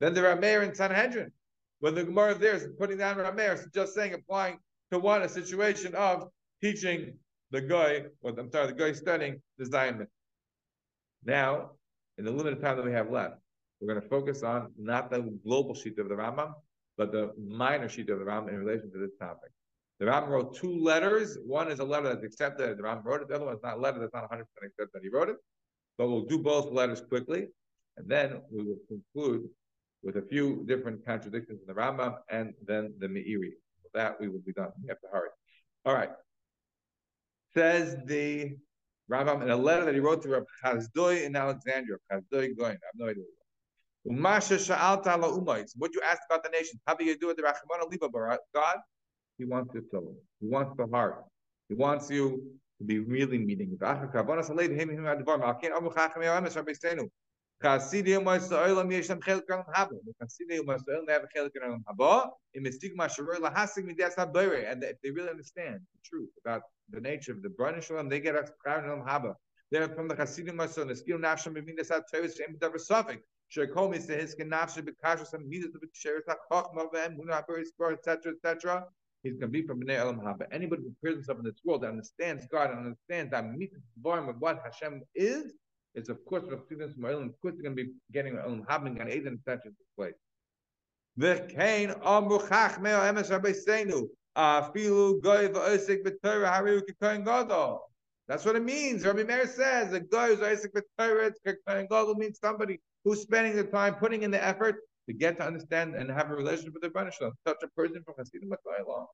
than the Rabbi Meir in Sanhedrin. When the Gemara there is putting down Rabbi Meir, it's just saying applying to one a situation of teaching the guy, or I'm sorry, the guy studying the Zion. Now, in the limited time that we have left, we're going to focus on not the global sheet of the Rambam, but the minor sheet of the Rambam in relation to this topic. The Rambam wrote two letters. One is a letter that's accepted. The Rambam wrote it. The other one is not a letter that's not 100% accepted that he wrote it. But we'll do both letters quickly, and then we will conclude with a few different contradictions in the Rambam and then the Meiri. With that, we will be done. We have to hurry. All right. Says the Rambam in a letter that he wrote to Rabbi Chazdoi in Alexandria. Chazdoi going. I have no idea. Umasha sha'alta la umayis. What you asked about the nation. How do you do it? The Rachmana liba God, He wants your soul. He wants the heart. He wants you to be really meeting. And if they really understand the truth about the nature of the Branish Shalom, they get a Olam Haba. They're from the Chasidim Ma'asoilam. The skill Nafsham B'min Desat Tevis Shem Davar Safik. Shekol Mi Sehis Ken Nafsham B'kashas and Midas B'ksheres HaChochma V'em Huna Habayre Spor etc etc. He's going to be from Bnei Elam Haba. Anybody who prepares himself in this world that understands God and understands that meets the of what Hashem is, is of course the students from Olam, of course they're going to be getting Olam Habing and Eden such in this place. V'kein amru chachmei emes rabbeisenu afilu goy That's what it means. Rabbi Meir says that goy v'osik b'torah k'koyin gadol means somebody who's spending the time, putting in the effort to get to understand and have a relationship with the Rebbeinu Such a person from Hasidim Mataylah.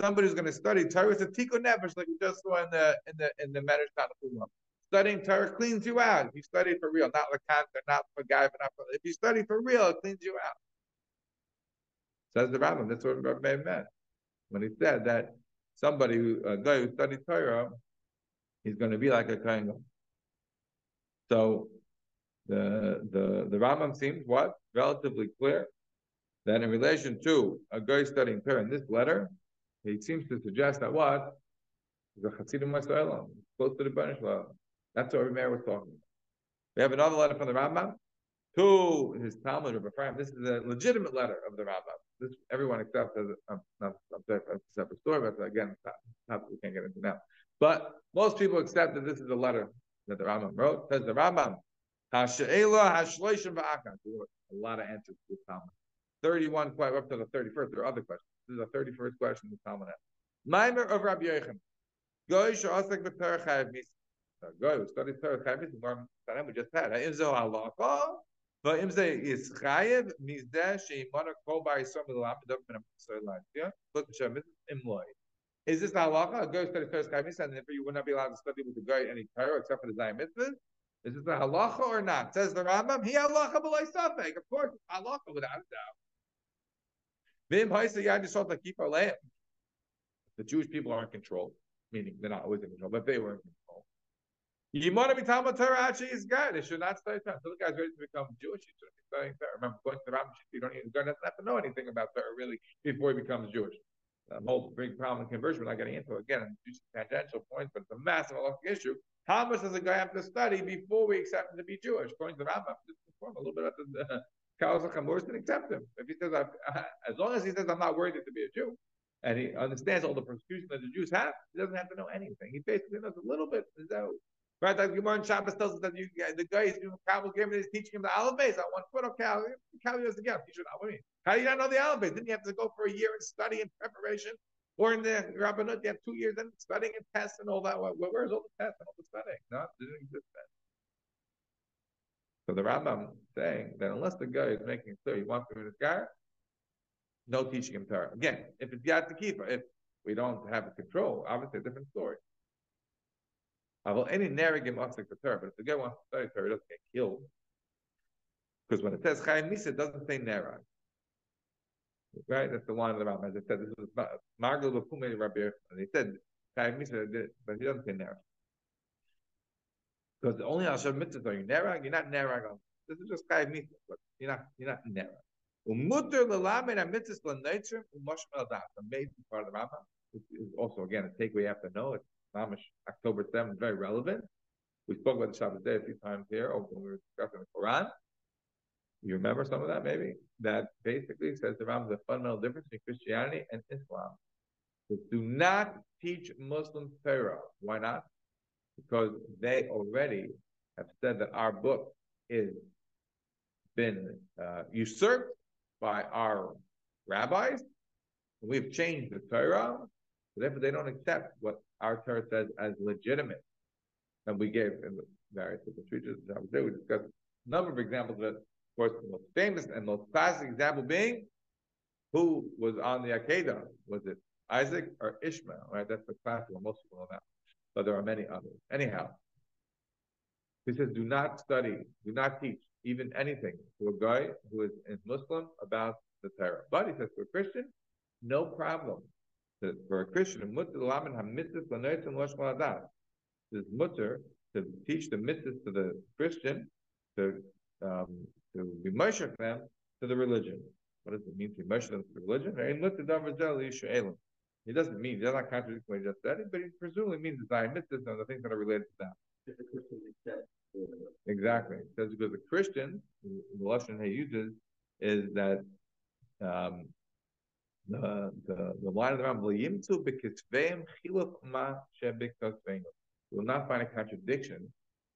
Somebody's going to study Torah. It's a tikkun nefesh, like we just saw in the in the in the Medrash Tanakh. Studying Torah cleans you out. If you study for real, not like not for guy, but not for. If you study for real, it cleans you out. Says the Rambam. That's what Rabbi meant when he said that somebody who a guy who studied Torah, he's going to be like a kohen. So the the the Rambam seems what relatively clear that in relation to a guy studying Torah in this letter, he seems to suggest that what the Chassidim Masa'ilam, close to the Banish That's what Rameir was talking about. We have another letter from the Rambam to his Talmud of Ephraim. This is a legitimate letter of the Rambam. This everyone accepts as a, um, not, a separate story, but again, not, not, we can't get into now. But most people accept that this is a letter that the Rambam wrote. Says the Rambam, Hasha'ela hashloishim va'akan. A lot of answers to the Talmud. 31, quite up to the 31st. There are other questions. This is the 31st question the Talmud has. Maimer of Rabbi Yochanan. Chayav mis. Goy who studies Torah chayav mis. We just had. Ha'im zo halacha. Va'im ze is chayav mizdeh she'imana kol ba'isom milam b'dov min ha'mitzvah l'adiyah. Look at Shem. Imloi. Is this the halacha? A guy who studies Torah chayav mis, and therefore you would not be allowed to study with the guy any Torah except for the Zion mitzvahs? Is it the halacha or not? Says the Rambam, he halacha b'loy safek. Of course, it's halacha without a doubt. Vim ha'isa yadisot keep The Jewish people are in control, meaning they're not always in control, but they were in control. Yimona b'talmud Torah actually is good. They should not study Torah. Until the guy's ready to become Jewish, he shouldn't be studying Torah. Remember, going to the Rambam, you don't even, doesn't have to know anything about Torah really before he becomes Jewish. the whole big problem in conversion, we're not getting into again, it's tangential points, but it's a massive issue. How much does a guy have to study before we accept him to be Jewish? According to the Rambam, just inform a little bit about the Kalas HaChamors and accept him. If he says, as long as he says, I'm not worthy to be a Jew, and he understands all the persecution that the Jews have, he doesn't have to know anything. He basically knows a little bit. Right, like Gemara and Shabbos tells us that you, the guy is doing Kabbalah game and he's teaching him the Aleph Beis on one foot. Okay, Kabbalah doesn't get teach you what do you? How do you not know the Beis? Didn't you have to go for a year and study and preparation? Or in the Rabbanut, you have two years and studying and tests and all that. Where, where's all the tests and all the studying? No, didn't exist then. So the Rambam saying that unless the guy is making it clear he wants to be this guy, no teaching him Torah. Again, if it's Yad Tekifa, if we don't have control, obviously a different story. I will any narragim asik for Torah, but if the guy wants to study Torah, he doesn't get killed. Because when it says Chayim Nisa, it doesn't say Nerag. Right? That's the line of the Rambam. As I said, this is Margul Bapume Rabbi and he said Chayim Nisa, but he doesn't say Nerag. Because the only Hashem mitzvahs are you Nerag, you're not Nerag. This is just Chayim Nisa, but you're not, you're not Nerag. Umutter lelamed amitzis l'neitrim umashmel das. Amazing part of the Rambam. This is also again a takeaway you have to know. It's Mamish October 7th, very relevant. We spoke about the Shabbat day a few times here when we were discussing the Quran. You remember some of that maybe? That basically says the Rambam the fundamental difference between Christianity and Islam. Do not teach Muslims Torah. Why not? Because they already have said that our book is been uh, usurped by our rabbis. We've changed the Torah, therefore they don't accept what our Torah says as legitimate. And we gave in the various different speeches we discussed a number of examples of it. Of course, the most famous and most classic example being who was on the Akedah? Was it Isaac or Ishmael? Right? That's the classic one. Most people know that. But there are many others. Anyhow, he says, do not study, do not teach even anything to a guy who is a Muslim about the Torah. But he says to a Christian, no problem. For a Christian, mutter is mutter to teach the mitzvahs to the Christian to um, to be measured them to the religion. What does it mean to be measured them to the religion? He doesn't mean, he does not contradict what he just said, but he presumably means the Zion mitzvahs and the things that are related to them. Exactly. Because because the Christian, the lesson he uses is that um, the, the, the line of the Rambam, You will not find a contradiction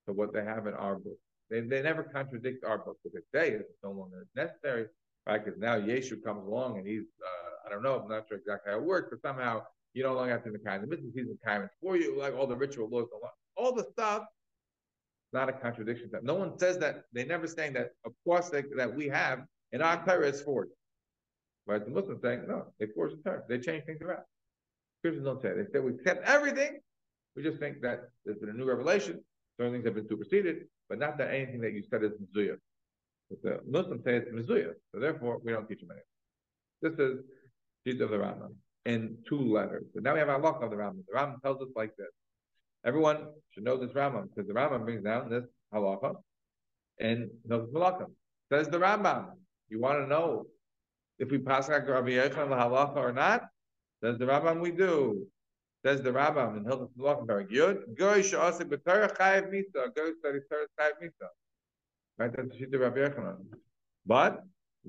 to what they have in our book. They, they never contradict our book because they it's no longer necessary, right? Because now Yeshu comes along and he's, uh, I don't know, I'm not sure exactly how it works, but somehow you no longer have to be the kind of business, he's the kind for you, like all the ritual laws, all the stuff not a contradiction. No one says that. They never saying that. Of course, that, that we have in our Torah is forged. But the Muslims saying no, they force the Torah. They change things around. Christians don't say. They say we accept everything. We just think that there's been a new revelation. Certain things have been superseded, but not that anything that you said is mizuya. But the Muslims say it's mizuya, so therefore we don't teach them anything. This is Shita of the Rambam in two letters. So now we have lock of the Rambam. The Rambam tells us like this. Everyone should know this Rambam because the Rambam brings down this halacha and Hilchos Melachim. Says the Rambam. You want to know if we pass like Rabbi Yechon halacha or not? Says the Rambam we do. Says the Rambam in Hilchos Melachim very good. Goy she'asik b'torah chayiv misa. Goy study Torah chayiv misa. Right, that's the Shita Rabbi Yechon. But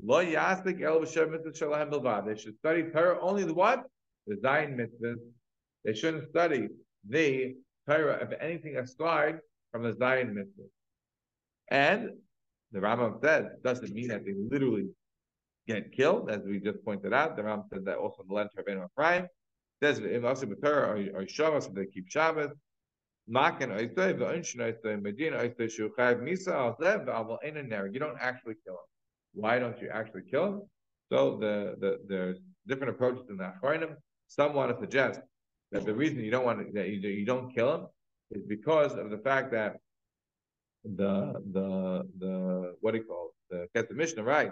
lo yasik el b'shem mitzvah shalahem bilvad. They should study Torah only the what? The Zion mitzvahs. They shouldn't study the Torah of anything aside from the Zion mitzvah. And the Rambam says doesn't mean that they literally get killed, as we just pointed out. The Rambam said that also in the Lent of Rabbeinu Ephraim. Says if also Torah or, Shabbos, they keep Shabbos. Makan oisay v'unshin oisay medina oisay shuchayiv misa al zev v'aval einaner. You don't actually kill him. Why don't you actually kill him? So the, the there's different approaches in the Achronim. Some want to suggest that the reason you don't want to, that you, you don't kill him is because of the fact that the the the what do you call it? the Kesef Mishneh right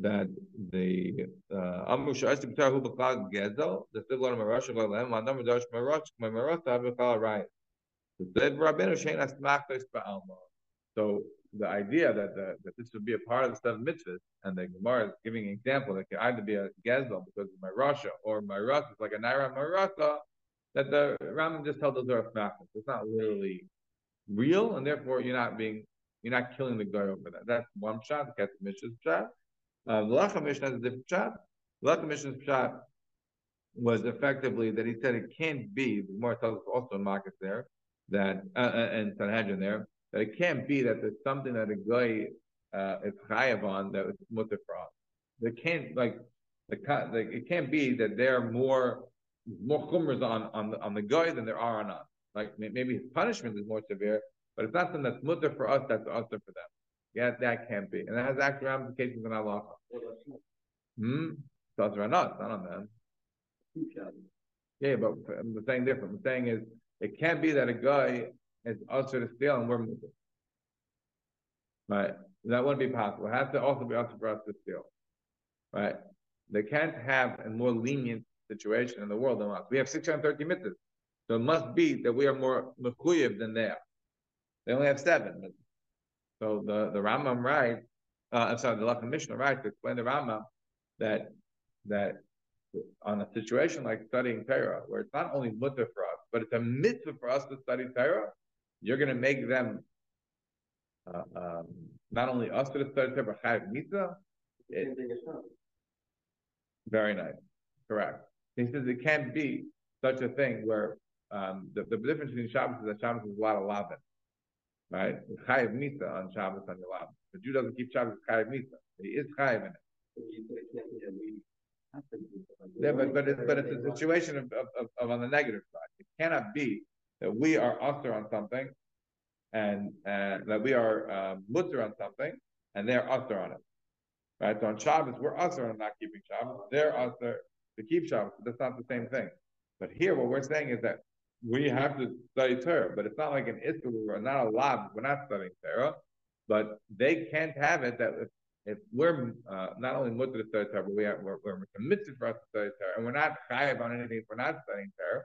that the uh, Gezel the Marash Marash so the idea that that this would be a part of the seven mitzvahs, and the Gemara is giving an example that can either be a gezel because of my Russia or my Russia, it's like a naira my that the Rambam just told those are factors. It's not literally real, and therefore you're not being you're not killing the guy over that. That's one shot. The Kesef Mishneh's shot. Uh, the Lacha has a. The Lechem Mishneh's shot was effectively that he said it can't be. The Gemara tells us also in markets there that uh, uh and Sanhedrin there that it can't be that there's something that a guy uh, is chayav on that it's mutter for us. They can't like the, the it can't be that they're more more chumras on on the on the guy than there are on us. Like maybe his punishment is more severe, but it's not something that's mutter for us that's usher for them. Yeah, that can't be, and that has actual ramifications in Allah. Hmm. So it's us, not on them. Yeah, but I'm saying different. I'm saying is it can't be that a guy is also to steal and we're moving. Right? That wouldn't be possible. It has to also be also for us to steal. Right? They can't have a more lenient situation in the world than us. We have 630 mitzvahs. So it must be that we are more mechuyev than they are. They only have seven. So the, the Rambam right, uh, I'm sorry, the Lechem Mishneh right to explain the Rambam that that on a situation like studying Torah, where it's not only mutter for us, but it's a mitzvah for us to study Torah, you're going to make them uh, um, not only us to study Torah, but chayav mitzvah. Very nice, correct. He says it can't be such a thing where um, the, the difference between Shabbos is that Shabbos is a lot of lavin, right? Chayav mitzvah on Shabbos on lavin. The Jew doesn't keep Shabbos chayav mitzvah. He is chayav in it. Yeah, but but it's but it's a situation of, of, of, on the negative side. It cannot be that we are usher on something, and and that we are um, mutter on something, and they're usher on it. Right? So on Shabbos, we're usher on not keeping Shabbos. They're usher to keep Shabbos. That's not the same thing. But here, what we're saying is that we have to study Torah, but it's not like an Issur. We're not allowed. We're not studying Torah, but they can't have it that if if we're uh, not only mutter to study Torah, but we are, we're, we're committed for us to study Torah, and we're not chayav about anything if we're not studying Torah.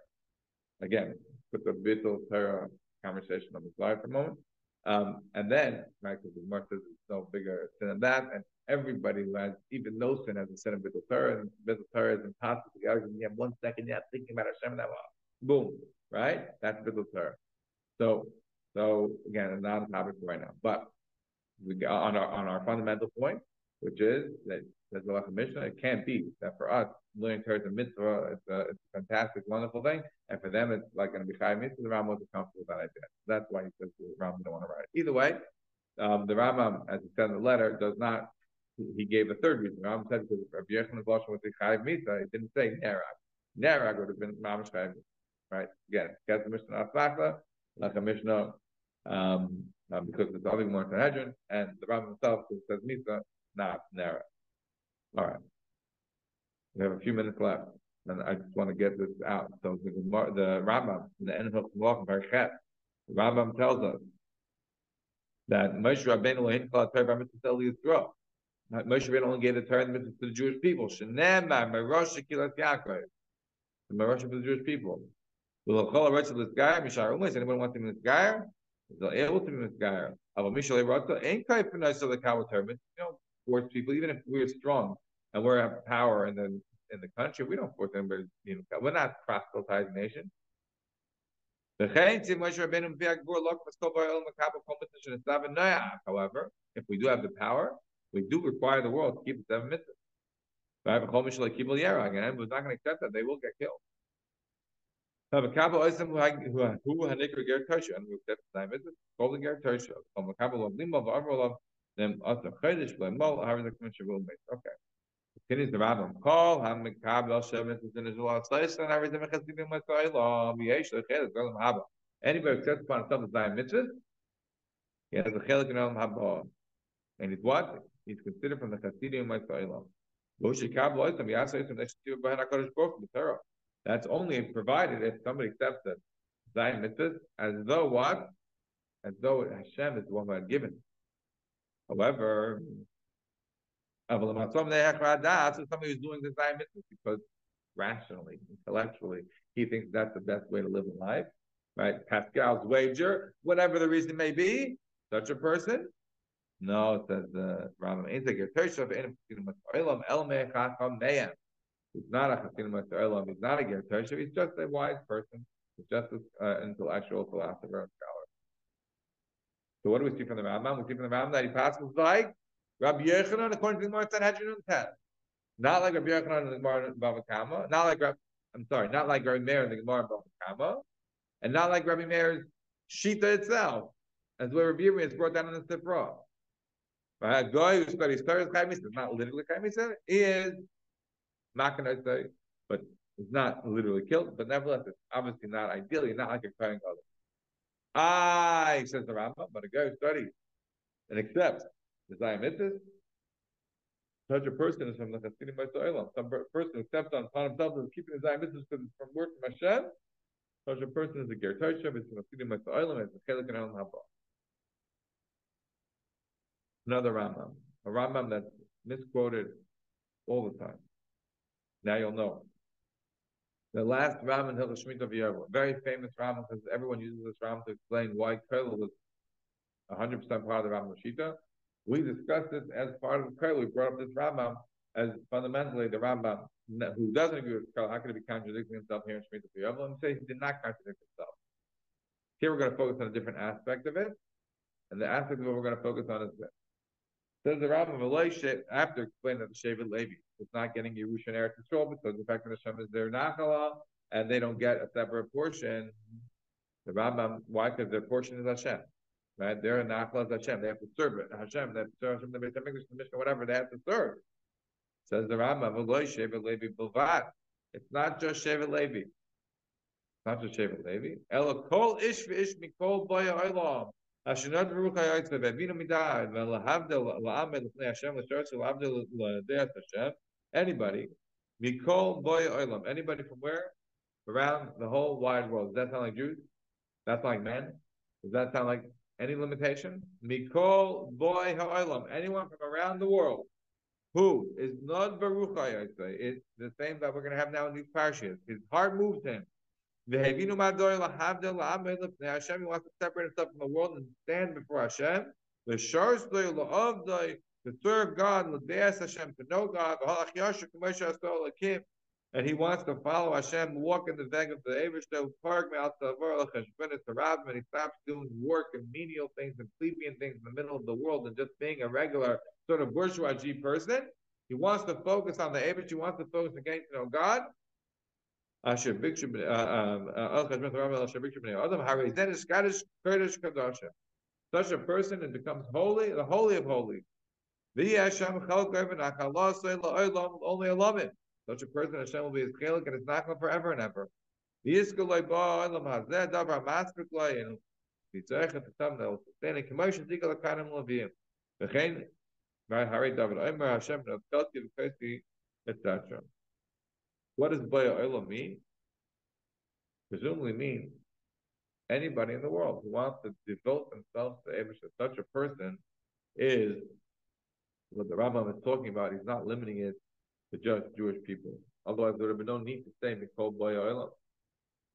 Again, put the bittul Torah conversation on the slide for a moment. Um, and then, right, because the Gemara says it's no bigger sin than that, and everybody who has even no sin has a sin of bittul Torah, and bittul Torah is impossible. You have one second, yeah, thinking about Hashem, that well, boom, right? That's bittul Torah. So, so again, not a topic for right now, but we on our on our fundamental point, which is that there's a Mishnah, it can't be that for us learning Torah is a mitzvah, it's a, it's a fantastic, wonderful thing, and for them it's like going to be chai mitzvah. The Ram wasn't comfortable with that idea. That's why he says the Ram don't want to write. it. Either way, um, the Rambam, as he said in the letter, does not. He gave a third reason. The Rambam said because Rabbi Yechon was chai mitzvah, he didn't say nerag. Nerag would have been mamash chai Right? Again, get the Mishnah Aflacha, like a Mishnah. Um, uh, because it's other more Sanhedrin, and the Rambam himself says Misa, not Nara. All right. We have a few minutes left, and I just want to get this out. So the, the Rambam, in the end of Malachim, Parashat, the Rambam tells us that Moshe Rabbeinu Elohim called Torah Mitzvah Yisrael. Moshe Rabbeinu only gave the Torah and the to the Jewish people. Shenemar Merosh Shekilas Yaakov. The Merosh for the Jewish people. Will call a Rachel this guy? Mishar Umas. Anyone want him this guy? the able to be misgayer. Ava Mishalei Rata ain't kaifenai so the cow You know, force people, even if we're strong and we're have power in the in the country, we don't force anybody. You know, we're not proselytizing nation. However, if we do have the power, we do require the world to keep the seven mitzvahs. And we're not going to accept that; they will get killed. A couple oisem who hanikra ger tosha and we accept time is it called ger tosha. From a couple of lima of avrolav them asa chedesh blem mol the commission will make okay. Continues the rabbim call ham mekabel shevet is in Israel slice and everything mechasidim with oilam yesh lechedes olam haba. Anybody accepts upon himself the time mitzvah, he has a chelik in olam haba, and he's what? He's considered from the chasidim oilam. Moshe kabel oisem yasa oisem to behind Hakadosh Baruch the Torah. That's only provided if somebody accepts it. Zion mitzvah, as though what? As though Hashem is the one who had given. However, so somebody who's doing the Zion mitzvah because rationally, intellectually, he thinks that's the best way to live in life. Right? Pascal's wager, whatever the reason may be, such a person No, says the Rambam. He's not a Chassidim Olam, he's not a Ger Toshav, he's just a wise person. He's just an uh, intellectual philosopher and scholar. So what do we see from the Rambam? We see from the Rambam that he passes like Rabbi Yochanan according to the Gemara Sanhedrin 10. Not like Rabbi Yochanan in the Gemara Bava Kama, not like Rabbi, I'm sorry, not like Rabbi Meir in the Gemara Bava Kama, and not like Rabbi Meir's Shita itself, as the way Rabbi Yirmiyah is brought down in the Sifra. A guy who studies Torah is not literally Chaimisa, he is going to say, but it's not literally killed, but nevertheless, it's obviously not ideally, not like a Kohen Gadol. Ah, says the Rambam, but a guy who studies and accepts the Zayamitis, such a person is from the Hasidim by Olam. Some person steps on upon himself is keeping his Zayamitis because it's from work from Hashem. Such a person is a Ger Toshav, it's from Hasidim by Olam, it's a Chelik and Olam Haba. Another Rambam, a Rambam that's misquoted all the time. Now you'll know. The last Ram in Shemitah V'Yovel, very famous Ram because everyone uses this Ram to explain why kollel was 100% part of the Ram Shita. We discussed this as part of kollel. We brought up this Rambam as fundamentally the Rambam who doesn't agree with kollel. How could he be contradicting himself here in Shemitah V'Yovel? And say he did not contradict himself. Here we're going to focus on a different aspect of it, and the aspect of what we're going to focus on is this. Says the Rambam Eloishe, after explaining that the Shevet Levi is not getting Yerushan Eretz Yisrael because the fact that Hashem is their Nachala and they don't get a separate portion. The Rambam, why? Because their portion is Hashem, right? Their Nachala is Hashem. They have to serve it. Hashem, they have to serve Hashem, the Beit HaMikdash, the Mishnah, whatever they have to serve. Says the Rambam Eloishe Shevet Levi Bilvad. It's not just Shevet Levi. It's not just Shevet Levi. Ela kol ish v'ish mikol boya olam. Ashenot Baruch HaYotzeh Ve'avinu Midad Ve'lahavdel La'amed L'fnei Hashem L'shortz L'avdel L'deas Hashem Anybody Mikol Boy Olam Anybody from where? Around the whole wide world. Does that sound like Jews? That sound like men? Does that sound like any limitation? Mikol Boy Ha'olam Anyone from around the world who is not Baruch HaYotzeh It's the same that we're going to have now in these parshas. His heart moves him Hashem wants to separate himself from the world and stand before Hashem. The to serve God, Hashem, to know God, and he wants to follow Hashem, walk in the veg of the Avishta, park out the and he stops doing work and menial things and plebeian things in the middle of the world and just being a regular sort of bourgeoisie person. He wants to focus on the Avish, he wants to focus on getting to know God. Then is Kaddish Kurdish Kadosha. Such a person it becomes holy, the holy of holies. Only Alamim. Such a person Hashem will be his chelik and his nachla forever and ever. And a etc. What does Baya Olam mean? Presumably means anybody in the world who wants to devote themselves to Abish. Such a person is what the Rambam is talking about. He's not limiting it to just Jewish people. Otherwise, there would have been no need to say Mikol Baya Olam.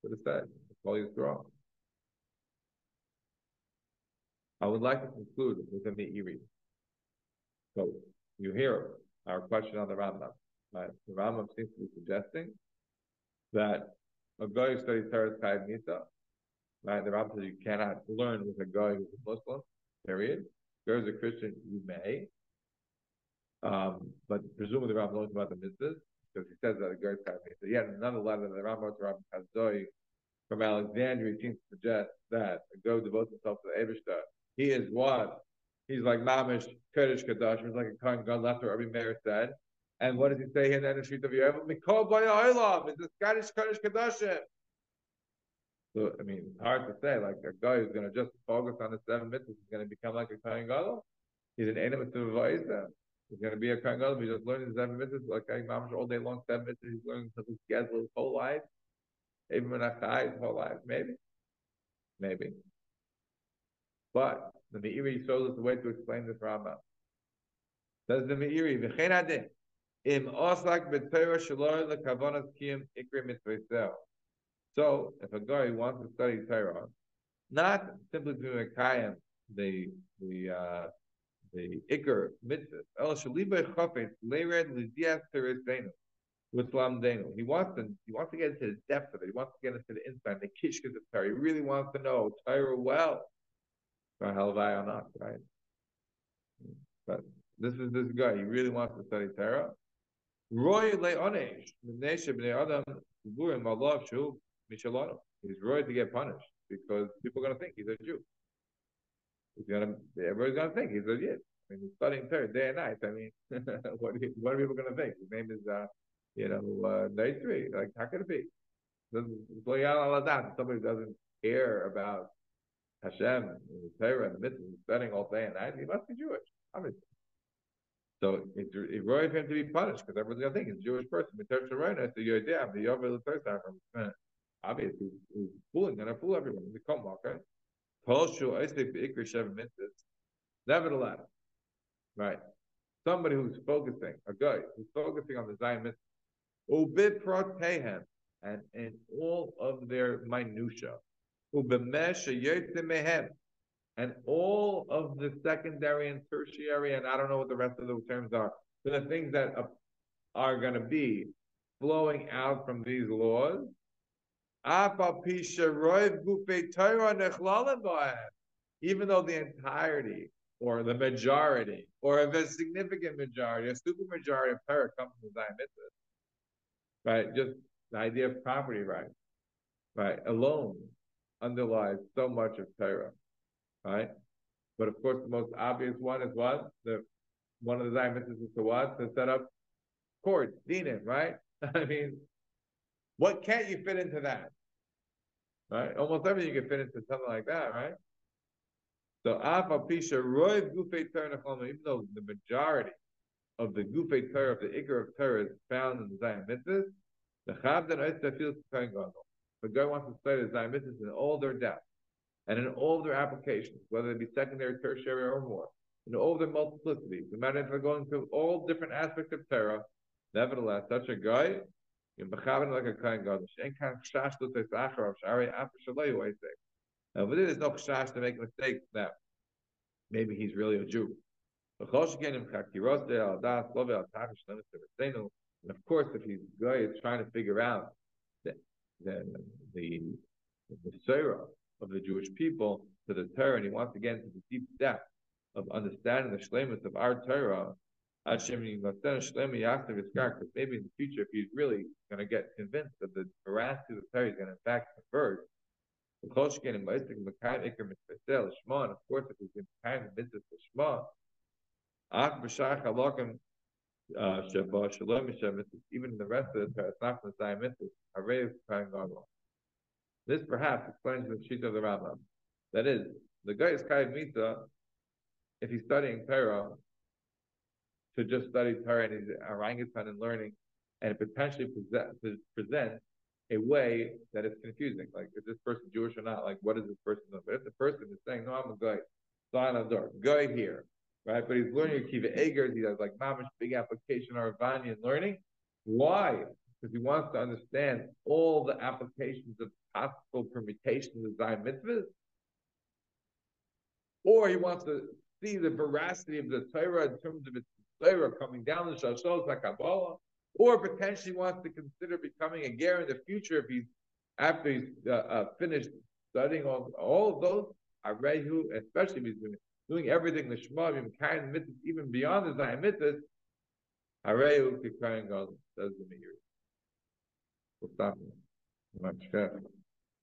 But it said, Mikol Yisrael. I would like to conclude with the Meiri. So you hear our question on the Rambam. Right? The Rambam seems to be suggesting that a guy who studies is Chayiv Nisa. Right? The Rambam says you cannot learn with a guy who's a Muslim, period. If a Christian, you may. Um, but presumably the Rambam knows about the mitzvahs, because he says that a guy is Chayiv Nisa. Yet another letter that the Rambam wrote to Rabbi Kazdoi from Alexandria seems to suggest that a guy devotes himself to the Evishta. He is what? He's like Mamish, Kurdish Kadash. He's like a Kohen God left or every mayor said. And what does he say here in the street of Yerevan? Mikol Olam. It's the Scottish Kaddish Kadashim. So I mean, it's hard to say. Like a guy who's going to just focus on the seven mitzvahs is going to become like a Kohen Gadol. He's an enemy to Vaisa. He's going to be a Kohen Gadol. He's just learning the seven mitzvahs like I Mamash all day long. Seven mitzvahs. He's learning to his Gezel his whole life. Even when Achai his whole life. Maybe, maybe. But the Meiri shows us the way to explain this Rambam. Says the Meiri, v'chein adin. Im osak So, if a guy wants to study Torah, not simply to Mekayim, the the uh, the Iker mitzvah. El shaliba chafetz leired lidias teresenu. With lamdenu. He wants to he wants to get into the depth of it. He wants to get into the inside, the kishkas of Torah. He really wants to know Torah well. Halavai or not, right? But this is this guy. He really wants to study Torah. Roy. He's roy to get punished because people are going to think he's a Jew. He's gonna, everybody's going to think he's a Yid. I mean, he's studying Torah day and night. I mean, what, are, what are people going to think? His name is, uh, you know, uh, three. Like, how could it be? Somebody doesn't care about Hashem, the Torah, and the mitzvah, studying all day and night. He must be Jewish, obviously. So it's it's right for him to be punished because everyone's gonna think he's a Jewish person. Obviously, he's fooling, gonna fool everyone. The come okay. Nevertheless, right? Somebody who's focusing, a guy who's focusing on the Zion mitzvah, ubit protehem, and in all of their minutia, mehem, and all of the secondary and tertiary, and I don't know what the rest of those terms are, the things that are going to be flowing out from these laws, even though the entirety or the majority or a significant majority, a super majority of Torah comes from Zion right? Just the idea of property rights, right, alone underlies so much of Torah right? But of course, the most obvious one is what? The one of the Zion is to what? To set up courts, dinim, right? I mean, what can't you fit into that? Right? Almost everything you can fit into something like that, right? So Afa Pisha Roiv Gufei Torah even though the majority of the Gufei Torah, of the Iker of Torah is found in the Zion the Chavdan Oitza feels The guy wants to study the Zion in all their depth and in all of their applications, whether it be secondary, tertiary, or more, in all of their multiplicity, no matter if they're going through all different aspects of Torah, nevertheless, such a guy, in Bechavan like a kind God, now, but there's no chash to make a mistake that maybe he's really a Jew. And of course, if he's guy is trying to figure out the the the, the of the Jewish people to the Torah, and he wants to get into the deep depth of understanding the shlemus of our Torah. Maybe in the future, if he's really going to get convinced of the veracity of the Torah, he's going to in fact convert. Of course, if he's in kind of mitzvah Shema, uh, even in the rest of the Torah, it's not from the Zion mitzvah. This perhaps explains the sheet of the Rambam. That is, the guy is Kayev Mita, if he's studying Torah, to just study Torah and he's orangutan and learning, and potentially present, present a way that is confusing. Like, is this person Jewish or not? Like, what is this person doing? But if the person is saying, no, I'm a guy, sign the door, guy here, right? But he's learning Akiva Eger, he has like mamish big application or and learning. Why? Because he wants to understand all the applications of possible permutations of Zion mitzvahs, or he wants to see the veracity of the Torah in terms of its Torah coming down the Shashos like Kabbalah, or potentially wants to consider becoming a ger in the future if he's after he's uh, uh, finished studying all, all of those. Arehu, especially if he's doing, doing everything the Shema, kind mitzvahs, even beyond the Zion mitzvahs. Arehu Kikayin God says the Meir. We'll stop. Much